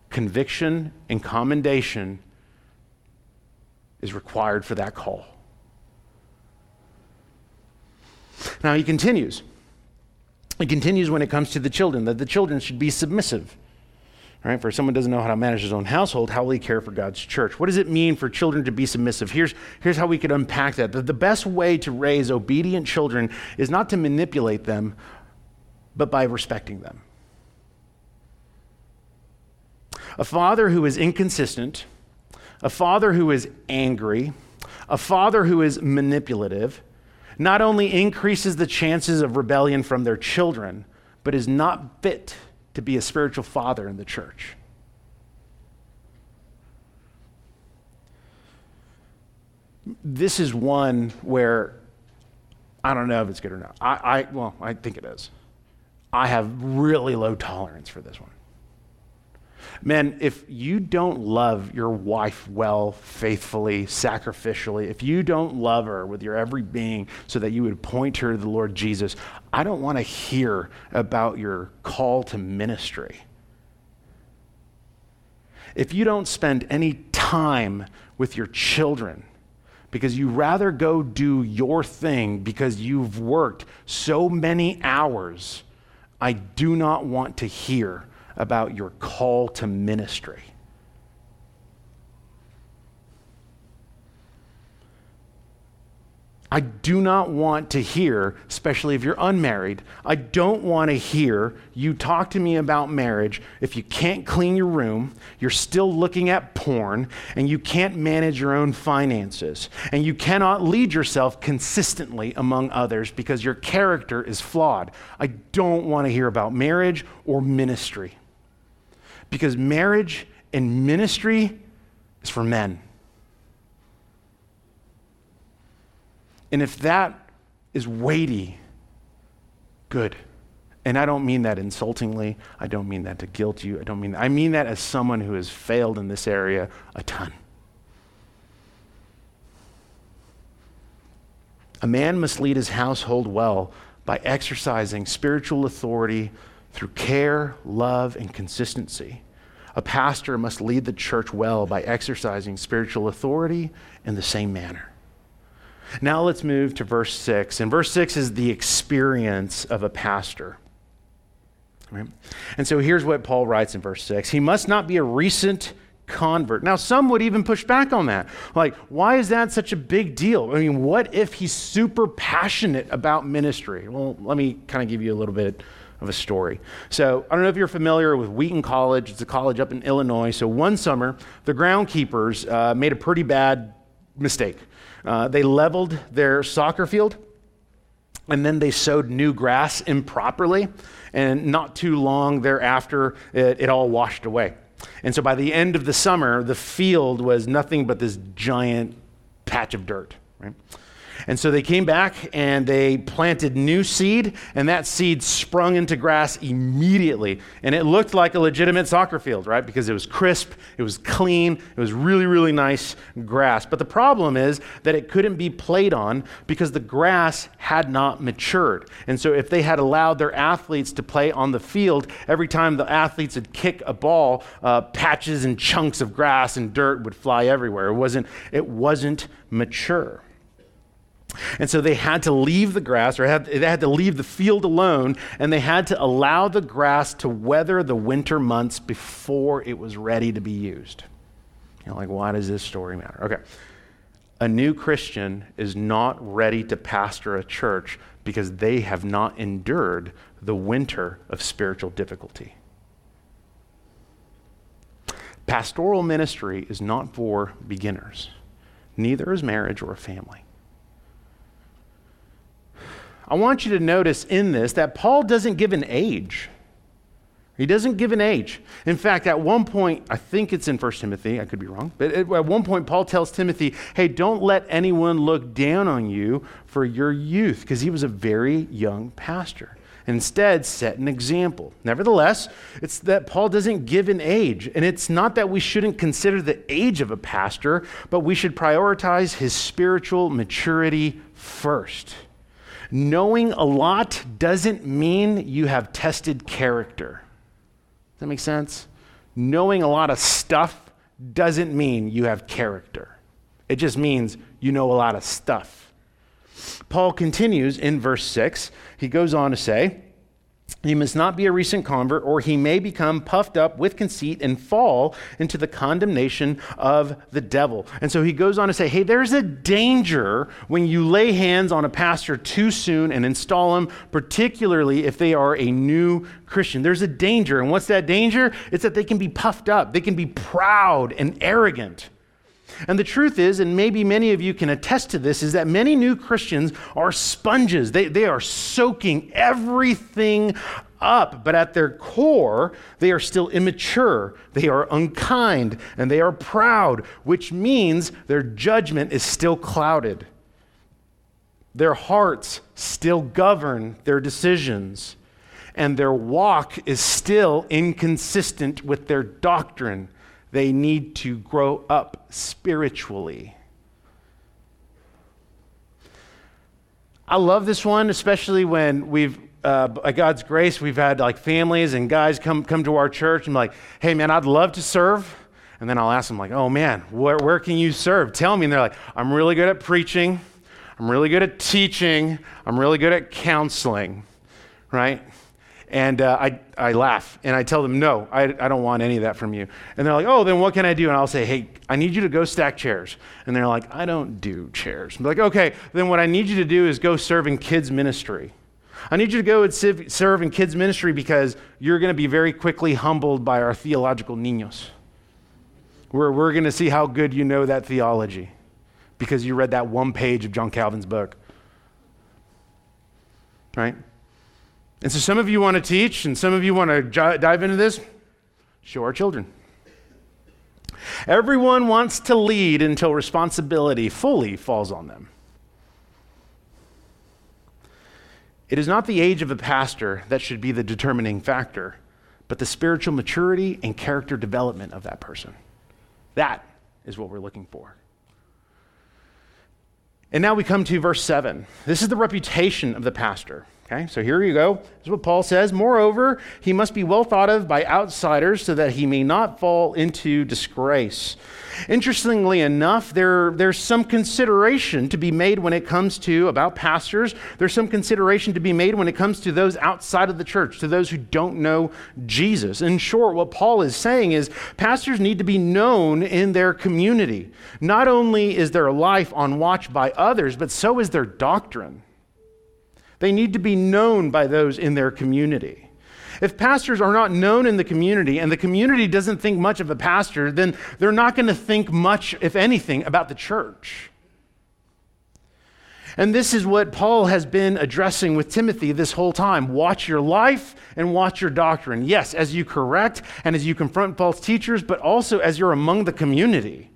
conviction, and commendation is required for that call. Now he continues. He continues when it comes to the children, that the children should be submissive. All right, for someone doesn't know how to manage his own household, how will he care for God's church? What does it mean for children to be submissive? Here's, here's how we could unpack that. The, the best way to raise obedient children is not to manipulate them, but by respecting them. A father who is inconsistent, a father who is angry, a father who is manipulative, not only increases the chances of rebellion from their children, but is not fit to be a spiritual father in the church. This is one where I don't know if it's good or not. I, I well, I think it is. I have really low tolerance for this one. Men, if you don't love your wife well, faithfully, sacrificially, if you don't love her with your every being so that you would point her to the Lord Jesus, I don't want to hear about your call to ministry. If you don't spend any time with your children, because you rather go do your thing because you've worked so many hours, I do not want to hear about your call to ministry. I do not want to hear, especially if you're unmarried, I don't want to hear you talk to me about marriage if you can't clean your room, you're still looking at porn, and you can't manage your own finances, and you cannot lead yourself consistently among others because your character is flawed. I don't want to hear about marriage or ministry. Because marriage and ministry is for men. And if that is weighty, good. And I don't mean that insultingly. I don't mean that to guilt you. I don't mean that. I mean that as someone who has failed in this area a ton. A man must lead his household well by exercising spiritual authority through care, love, and consistency. A pastor must lead the church well by exercising spiritual authority in the same manner. Now let's move to verse 6. And verse 6 is the experience of a pastor. Right? And so here's what Paul writes in verse 6 He must not be a recent convert. Now, some would even push back on that. Like, why is that such a big deal? I mean, what if he's super passionate about ministry? Well, let me kind of give you a little bit of a story. So, I don't know if you're familiar with Wheaton College. It's a college up in Illinois. So, one summer, the groundkeepers uh, made a pretty bad mistake. Uh, they leveled their soccer field and then they sowed new grass improperly. And not too long thereafter, it, it all washed away. And so by the end of the summer, the field was nothing but this giant patch of dirt. Right? And so they came back and they planted new seed, and that seed sprung into grass immediately. And it looked like a legitimate soccer field, right? Because it was crisp, it was clean, it was really, really nice grass. But the problem is that it couldn't be played on because the grass had not matured. And so if they had allowed their athletes to play on the field, every time the athletes would kick a ball, uh, patches and chunks of grass and dirt would fly everywhere. It wasn't, it wasn't mature. And so they had to leave the grass, or had, they had to leave the field alone, and they had to allow the grass to weather the winter months before it was ready to be used. You know, like, why does this story matter? Okay. A new Christian is not ready to pastor a church because they have not endured the winter of spiritual difficulty. Pastoral ministry is not for beginners, neither is marriage or a family. I want you to notice in this that Paul doesn't give an age. He doesn't give an age. In fact, at one point, I think it's in 1 Timothy, I could be wrong, but at one point, Paul tells Timothy, hey, don't let anyone look down on you for your youth, because he was a very young pastor. Instead, set an example. Nevertheless, it's that Paul doesn't give an age. And it's not that we shouldn't consider the age of a pastor, but we should prioritize his spiritual maturity first. Knowing a lot doesn't mean you have tested character. Does that make sense? Knowing a lot of stuff doesn't mean you have character. It just means you know a lot of stuff. Paul continues in verse 6. He goes on to say, he must not be a recent convert, or he may become puffed up with conceit and fall into the condemnation of the devil. And so he goes on to say, hey, there's a danger when you lay hands on a pastor too soon and install them, particularly if they are a new Christian. There's a danger. And what's that danger? It's that they can be puffed up, they can be proud and arrogant. And the truth is, and maybe many of you can attest to this, is that many new Christians are sponges. They, they are soaking everything up, but at their core, they are still immature, they are unkind, and they are proud, which means their judgment is still clouded. Their hearts still govern their decisions, and their walk is still inconsistent with their doctrine they need to grow up spiritually. I love this one, especially when we've, uh, by God's grace, we've had like families and guys come, come to our church and be like, hey man, I'd love to serve. And then I'll ask them, like, oh man, where, where can you serve? Tell me. And they're like, I'm really good at preaching. I'm really good at teaching. I'm really good at counseling, right? And uh, I, I laugh and I tell them, no, I, I don't want any of that from you. And they're like, oh, then what can I do? And I'll say, hey, I need you to go stack chairs. And they're like, I don't do chairs. I'm like, okay, then what I need you to do is go serve in kids' ministry. I need you to go and serve in kids' ministry because you're going to be very quickly humbled by our theological niños. We're, we're going to see how good you know that theology because you read that one page of John Calvin's book. Right? And so some of you want to teach, and some of you want to j- dive into this. Show our children. Everyone wants to lead until responsibility fully falls on them. It is not the age of a pastor that should be the determining factor, but the spiritual maturity and character development of that person. That is what we're looking for. And now we come to verse 7. This is the reputation of the pastor. Okay, so here you go. This is what Paul says. Moreover, he must be well thought of by outsiders so that he may not fall into disgrace. Interestingly enough, there, there's some consideration to be made when it comes to, about pastors, there's some consideration to be made when it comes to those outside of the church, to those who don't know Jesus. In short, what Paul is saying is pastors need to be known in their community. Not only is their life on watch by others, but so is their doctrine. They need to be known by those in their community. If pastors are not known in the community and the community doesn't think much of a pastor, then they're not going to think much, if anything, about the church. And this is what Paul has been addressing with Timothy this whole time. Watch your life and watch your doctrine. Yes, as you correct and as you confront false teachers, but also as you're among the community.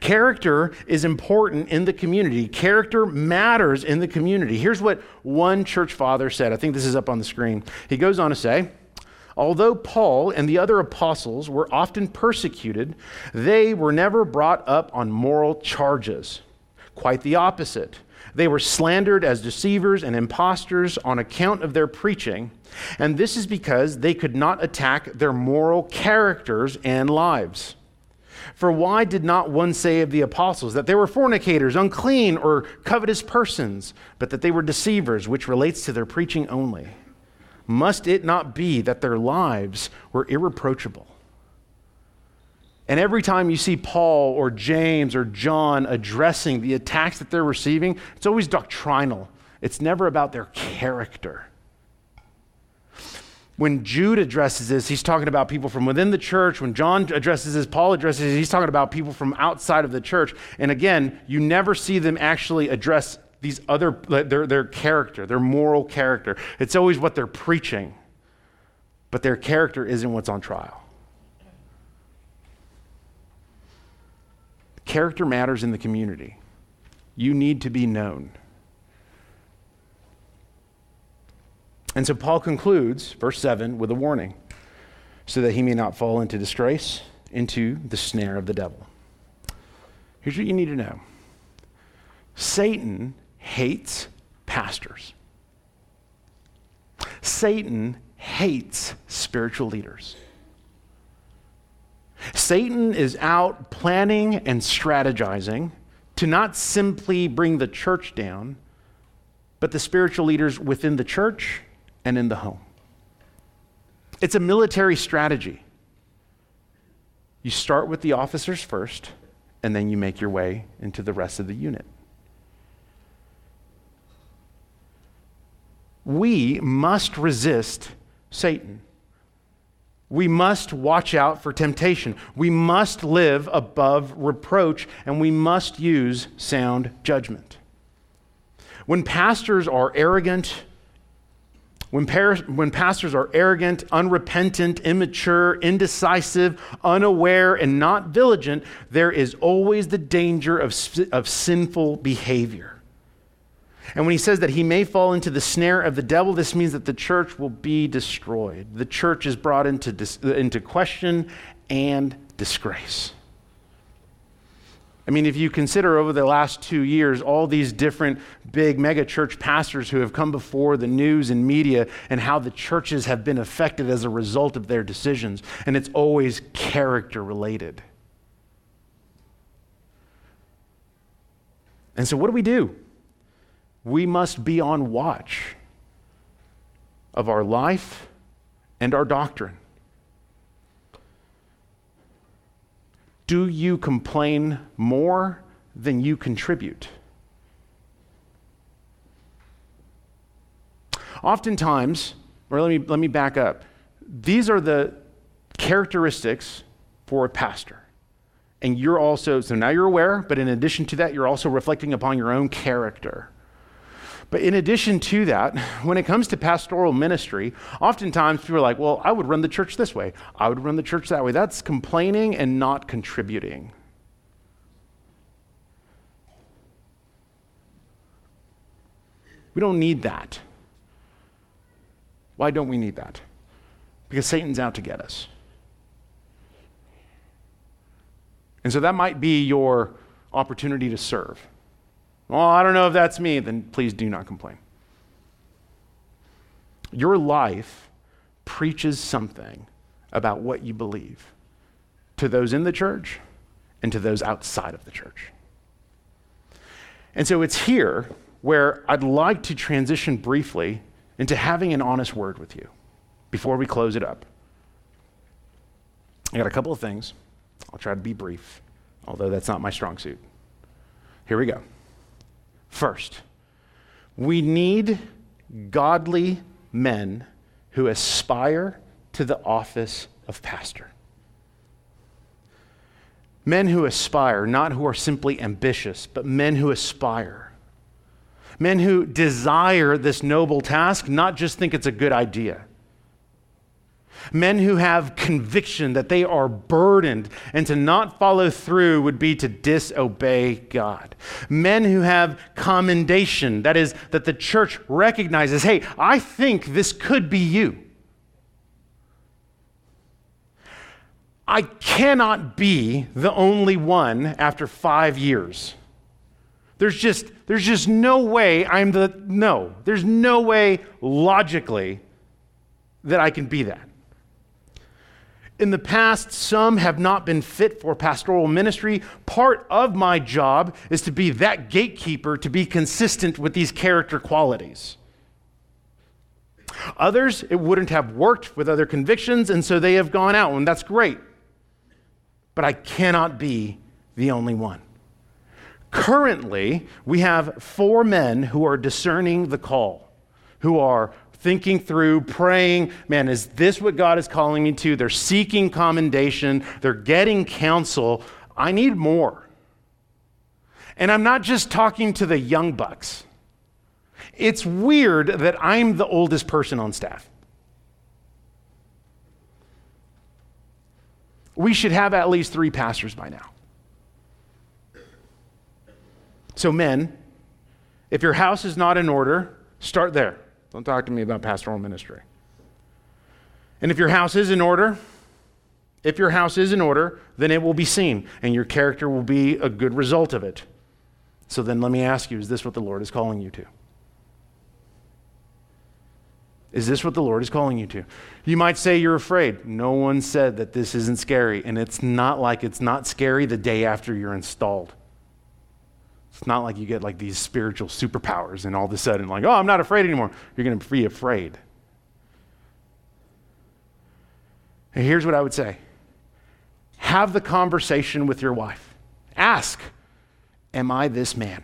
Character is important in the community. Character matters in the community. Here's what one church father said. I think this is up on the screen. He goes on to say, Although Paul and the other apostles were often persecuted, they were never brought up on moral charges. Quite the opposite. They were slandered as deceivers and impostors on account of their preaching, and this is because they could not attack their moral characters and lives. For why did not one say of the apostles that they were fornicators, unclean, or covetous persons, but that they were deceivers, which relates to their preaching only? Must it not be that their lives were irreproachable? And every time you see Paul or James or John addressing the attacks that they're receiving, it's always doctrinal. It's never about their character. When Jude addresses this, he's talking about people from within the church. When John addresses this, Paul addresses this, he's talking about people from outside of the church. And again, you never see them actually address these other, their, their character, their moral character. It's always what they're preaching, but their character isn't what's on trial. Character matters in the community. You need to be known. And so Paul concludes, verse 7, with a warning so that he may not fall into disgrace, into the snare of the devil. Here's what you need to know Satan hates pastors. Satan hates spiritual leaders. Satan is out planning and strategizing to not simply bring the church down, but the spiritual leaders within the church and in the home. It's a military strategy. You start with the officers first, and then you make your way into the rest of the unit. we must resist Satan. We must watch out for temptation. We must live above reproach, and we must use sound judgment. When pastors are arrogant, when, when pastors are arrogant, unrepentant, immature, indecisive, unaware, and not diligent, there is always the danger of, of sinful behavior. And when he says that he may fall into the snare of the devil, this means that the church will be destroyed. The church is brought into, dis- into question and disgrace. I mean, if you consider over the last two years all these different big mega church pastors who have come before the news and media and how the churches have been affected as a result of their decisions, and it's always character related. And so, what do we do? we must be on watch of our life and our doctrine. Do you complain more than you contribute? Oftentimes, or let me, let me back up, these are the characteristics for a pastor. And you're also, so now you're aware, but in addition to that, you're also reflecting upon your own character. But in addition to that, when it comes to pastoral ministry, oftentimes people are like, well, I would run the church this way, I would run the church that way. That's complaining and not contributing. We don't need that. Why don't we need that? Because Satan's out to get us. And so that might be your opportunity to serve. Well, I don't know if that's me. Then please do not complain. Your life preaches something about what you believe to those in the church and to those outside of the church. And so it's here where I'd like to transition briefly into having an honest word with you before we close it up. I got a couple of things. I'll try to be brief, although that's not my strong suit. Here we go. First, we need godly men who aspire to the office of pastor. Men who aspire, not who are simply ambitious, but men who aspire. Men who desire this noble task, not just think it's a good idea. Men who have conviction that they are burdened, and to not follow through would be to disobey God. Men who have commendation, that is, that the church recognizes, hey, I think this could be you. I cannot be the only one after five years. There's just, there's just no way I'm the, no, there's no way logically that I can be that. In the past, some have not been fit for pastoral ministry. Part of my job is to be that gatekeeper to be consistent with these character qualities. Others, it wouldn't have worked with other convictions, and so they have gone out, and that's great. But I cannot be the only one. Currently, we have four men who are discerning the call, who are thinking through, praying, man, is this what God is calling me to? They're seeking commendation, they're getting counsel. I need more. And I'm not just talking to the young bucks. It's weird that I'm the oldest person on staff. We should have at least three pastors by now. So, men, if your house is not in order, start there. Don't talk to me about pastoral ministry. And if your house is in order, if your house is in order, then it will be seen, and your character will be a good result of it. So then let me ask you is this what the Lord is calling you to? Is this what the Lord is calling you to? You might say you're afraid. No one said that this isn't scary, and it's not like it's not scary the day after you're installed. It's not like you get like these spiritual superpowers and all of a sudden, like, oh, I'm not afraid anymore. You're going to be afraid. And here's what I would say have the conversation with your wife. Ask, Am I this man?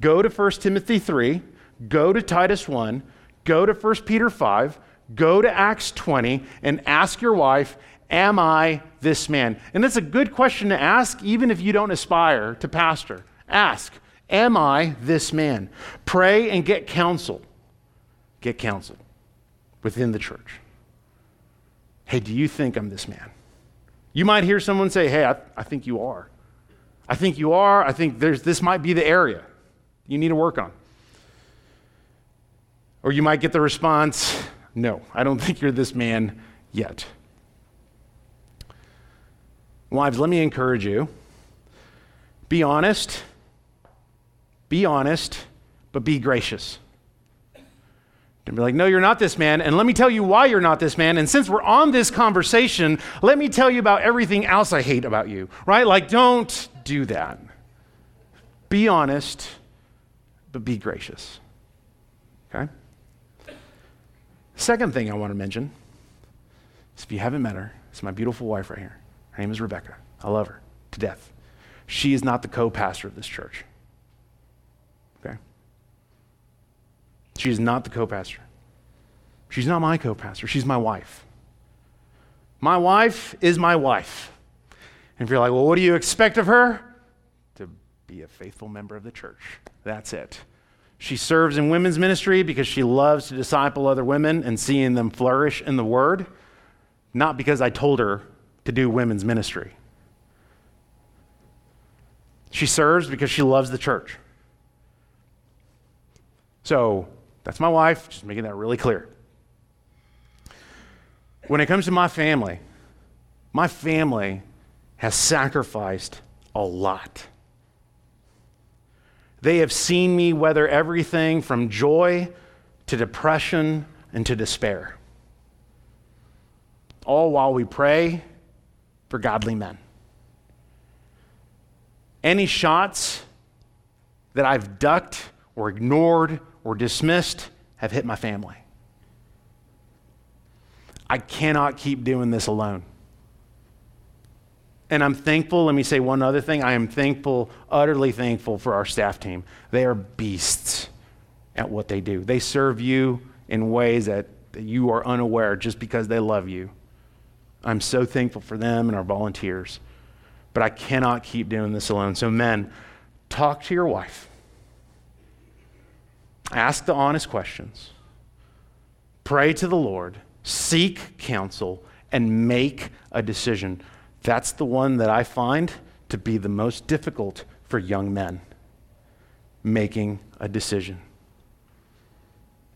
Go to 1 Timothy 3, go to Titus 1, go to 1 Peter 5, go to Acts 20, and ask your wife, Am I this man? And that's a good question to ask, even if you don't aspire to pastor. Ask, Am I this man? Pray and get counsel. Get counsel within the church. Hey, do you think I'm this man? You might hear someone say, Hey, I, I think you are. I think you are. I think there's, this might be the area you need to work on. Or you might get the response, No, I don't think you're this man yet. Wives, let me encourage you. Be honest be honest, but be gracious. Don't be like, no, you're not this man. And let me tell you why you're not this man. And since we're on this conversation, let me tell you about everything else I hate about you, right? Like, don't do that. Be honest, but be gracious. Okay? Second thing I want to mention is if you haven't met her, it's my beautiful wife right here. Her name is Rebecca. I love her to death. She is not the co pastor of this church. She is not the co pastor. She's not my co pastor. She's my wife. My wife is my wife. And if you're like, well, what do you expect of her? To be a faithful member of the church. That's it. She serves in women's ministry because she loves to disciple other women and seeing them flourish in the word, not because I told her to do women's ministry. She serves because she loves the church. So that's my wife, just making that really clear. When it comes to my family, my family has sacrificed a lot. They have seen me weather everything from joy to depression and to despair. All while we pray for godly men. Any shots that I've ducked or ignored or dismissed have hit my family. I cannot keep doing this alone. And I'm thankful. Let me say one other thing. I am thankful, utterly thankful for our staff team. They are beasts at what they do. They serve you in ways that, you are unaware just because they love you. I'm so thankful for them and our volunteers. But I cannot keep doing this alone. So, men, talk to your wife. Ask the honest questions. Pray to the Lord seek counsel, and make a decision. That's the one that I find to be the most difficult for young men making a decision.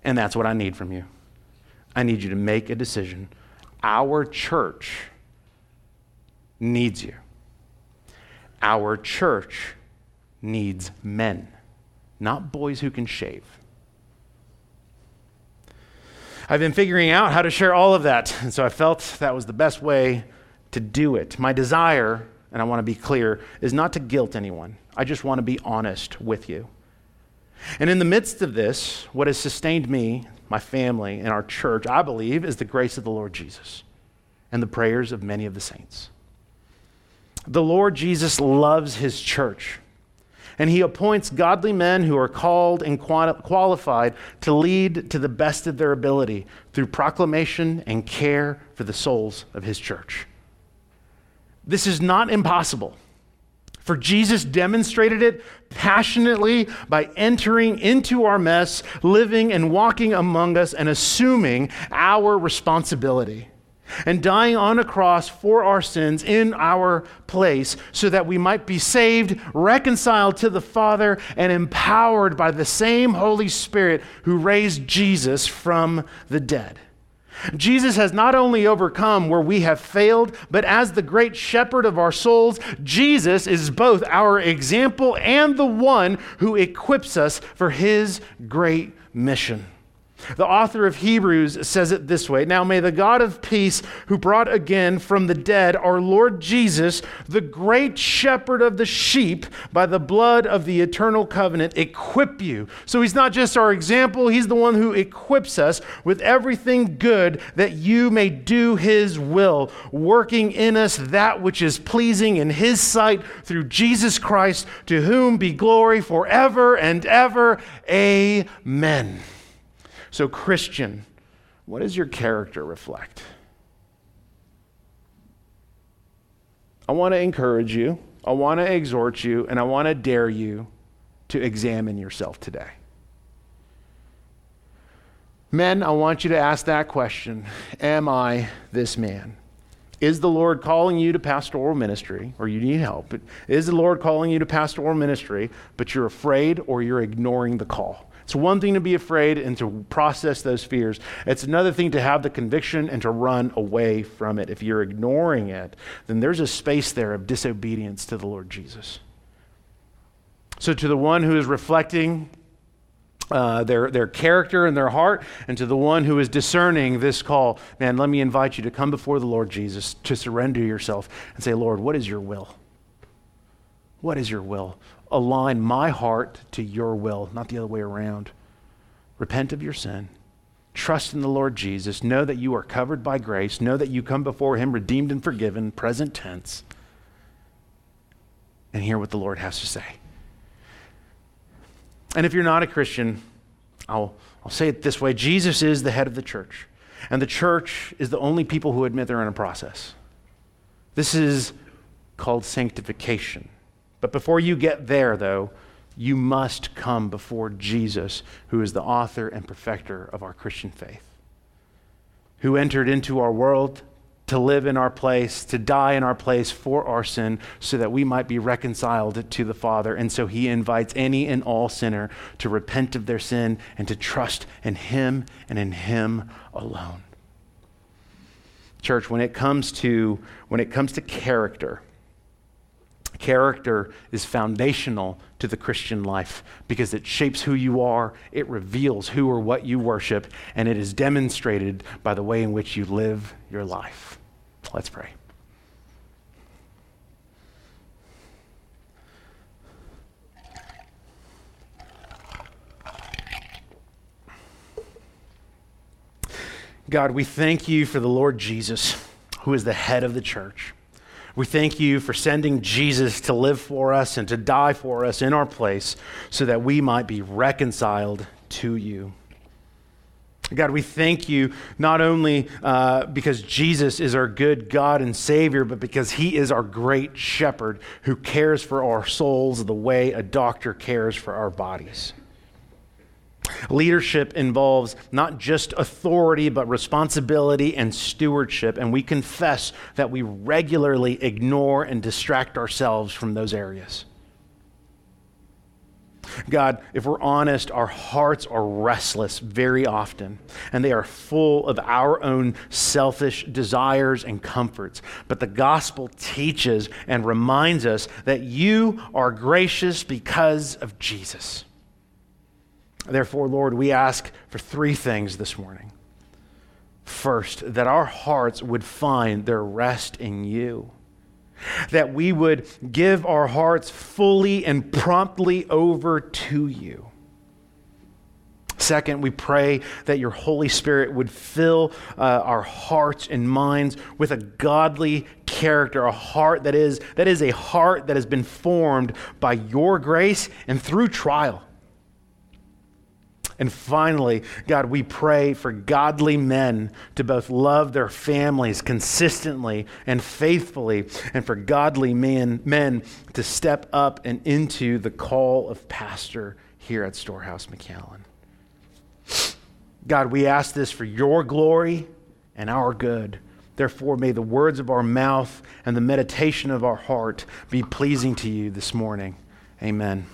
And that's what I need from you. I need you to make a decision. Our church needs you. Our church needs men, not boys who can shave. I've been figuring out how to share all of that, and so I felt that was the best way to do it. My desire, and I want to be clear, is not to guilt anyone. I just want to be honest with you. And in the midst of this, what has sustained me, my family, and our church, I believe, is the grace of the Lord Jesus and the prayers of many of the saints. The Lord Jesus loves his church and he appoints godly men who are called and qualified to lead to the best of their ability through proclamation and care for the souls of his church. This is not impossible. For Jesus demonstrated it passionately by entering into our mess, living and walking among us, and assuming our responsibility and dying on a cross for our sins in our place so that we might be saved, reconciled to the Father, and empowered by the same Holy Spirit who raised Jesus from the dead. Jesus has not only overcome where we have failed, but as the great shepherd of our souls, Jesus is both our example and the one who equips us for his great mission. The author of Hebrews says it this way Now may the God of peace, who brought again from the dead our Lord Jesus, the great shepherd of the sheep, by the blood of the eternal covenant, equip you. So he's not just our example, he's the one who equips us with everything good that you may do his will, working in us that which is pleasing in his sight through Jesus Christ, to whom be glory forever and ever. Amen. So, Christian, what does your character reflect? I want to encourage you, I want to exhort you, and I want to dare you to examine yourself today. Men, I want you to ask that question Am I this man? Is the Lord calling you to pastoral ministry, or you need help? Is the Lord calling you to pastoral ministry, but you're afraid or you're ignoring the call? It's one thing to be afraid and to process those fears. It's another thing to have the conviction and to run away from it. If you're ignoring it, then there's a space there of disobedience to the Lord Jesus. So, to the one who is reflecting uh, their, their character and their heart, and to the one who is discerning this call, man, let me invite you to come before the Lord Jesus, to surrender yourself and say, Lord, what is your will? What is your will? Align my heart to your will, not the other way around. Repent of your sin. Trust in the Lord Jesus. Know that you are covered by grace. Know that you come before Him redeemed and forgiven, present tense. And hear what the Lord has to say. And if you're not a Christian, I'll, I'll say it this way Jesus is the head of the church. And the church is the only people who admit they're in a process. This is called sanctification. But before you get there, though, you must come before Jesus, who is the author and perfecter of our Christian faith, who entered into our world to live in our place, to die in our place for our sin, so that we might be reconciled to the Father. And so he invites any and all sinner to repent of their sin and to trust in him and in him alone. Church, when it comes to when it comes to character, Character is foundational to the Christian life because it shapes who you are, it reveals who or what you worship, and it is demonstrated by the way in which you live your life. Let's pray. God, we thank you for the Lord Jesus, who is the head of the church. We thank you for sending Jesus to live for us and to die for us in our place so that we might be reconciled to you. God, we thank you not only uh, because Jesus is our good God and Savior, but because He is our great shepherd who cares for our souls the way a doctor cares for our bodies. Leadership involves not just authority, but responsibility and stewardship. And we confess that we regularly ignore and distract ourselves from those areas. God, if we're honest, our hearts are restless very often, and they are full of our own selfish desires and comforts. But the gospel teaches and reminds us that you are gracious because of Jesus. Therefore, Lord, we ask for three things this morning. First, that our hearts would find their rest in you that we would give our hearts fully and promptly over to you. Second, we pray that your Holy Spirit would fill uh, our hearts and minds with a godly character, a heart that is, that is a heart that has been formed by your grace and through trial. And finally, God, we pray for godly men to both love their families consistently and faithfully, and for godly men, men to step up and into the call of pastor here at Storehouse McAllen. God, we ask this for your glory and our good. Therefore, may the words of our mouth and the meditation of our heart be pleasing to you this morning. Amen.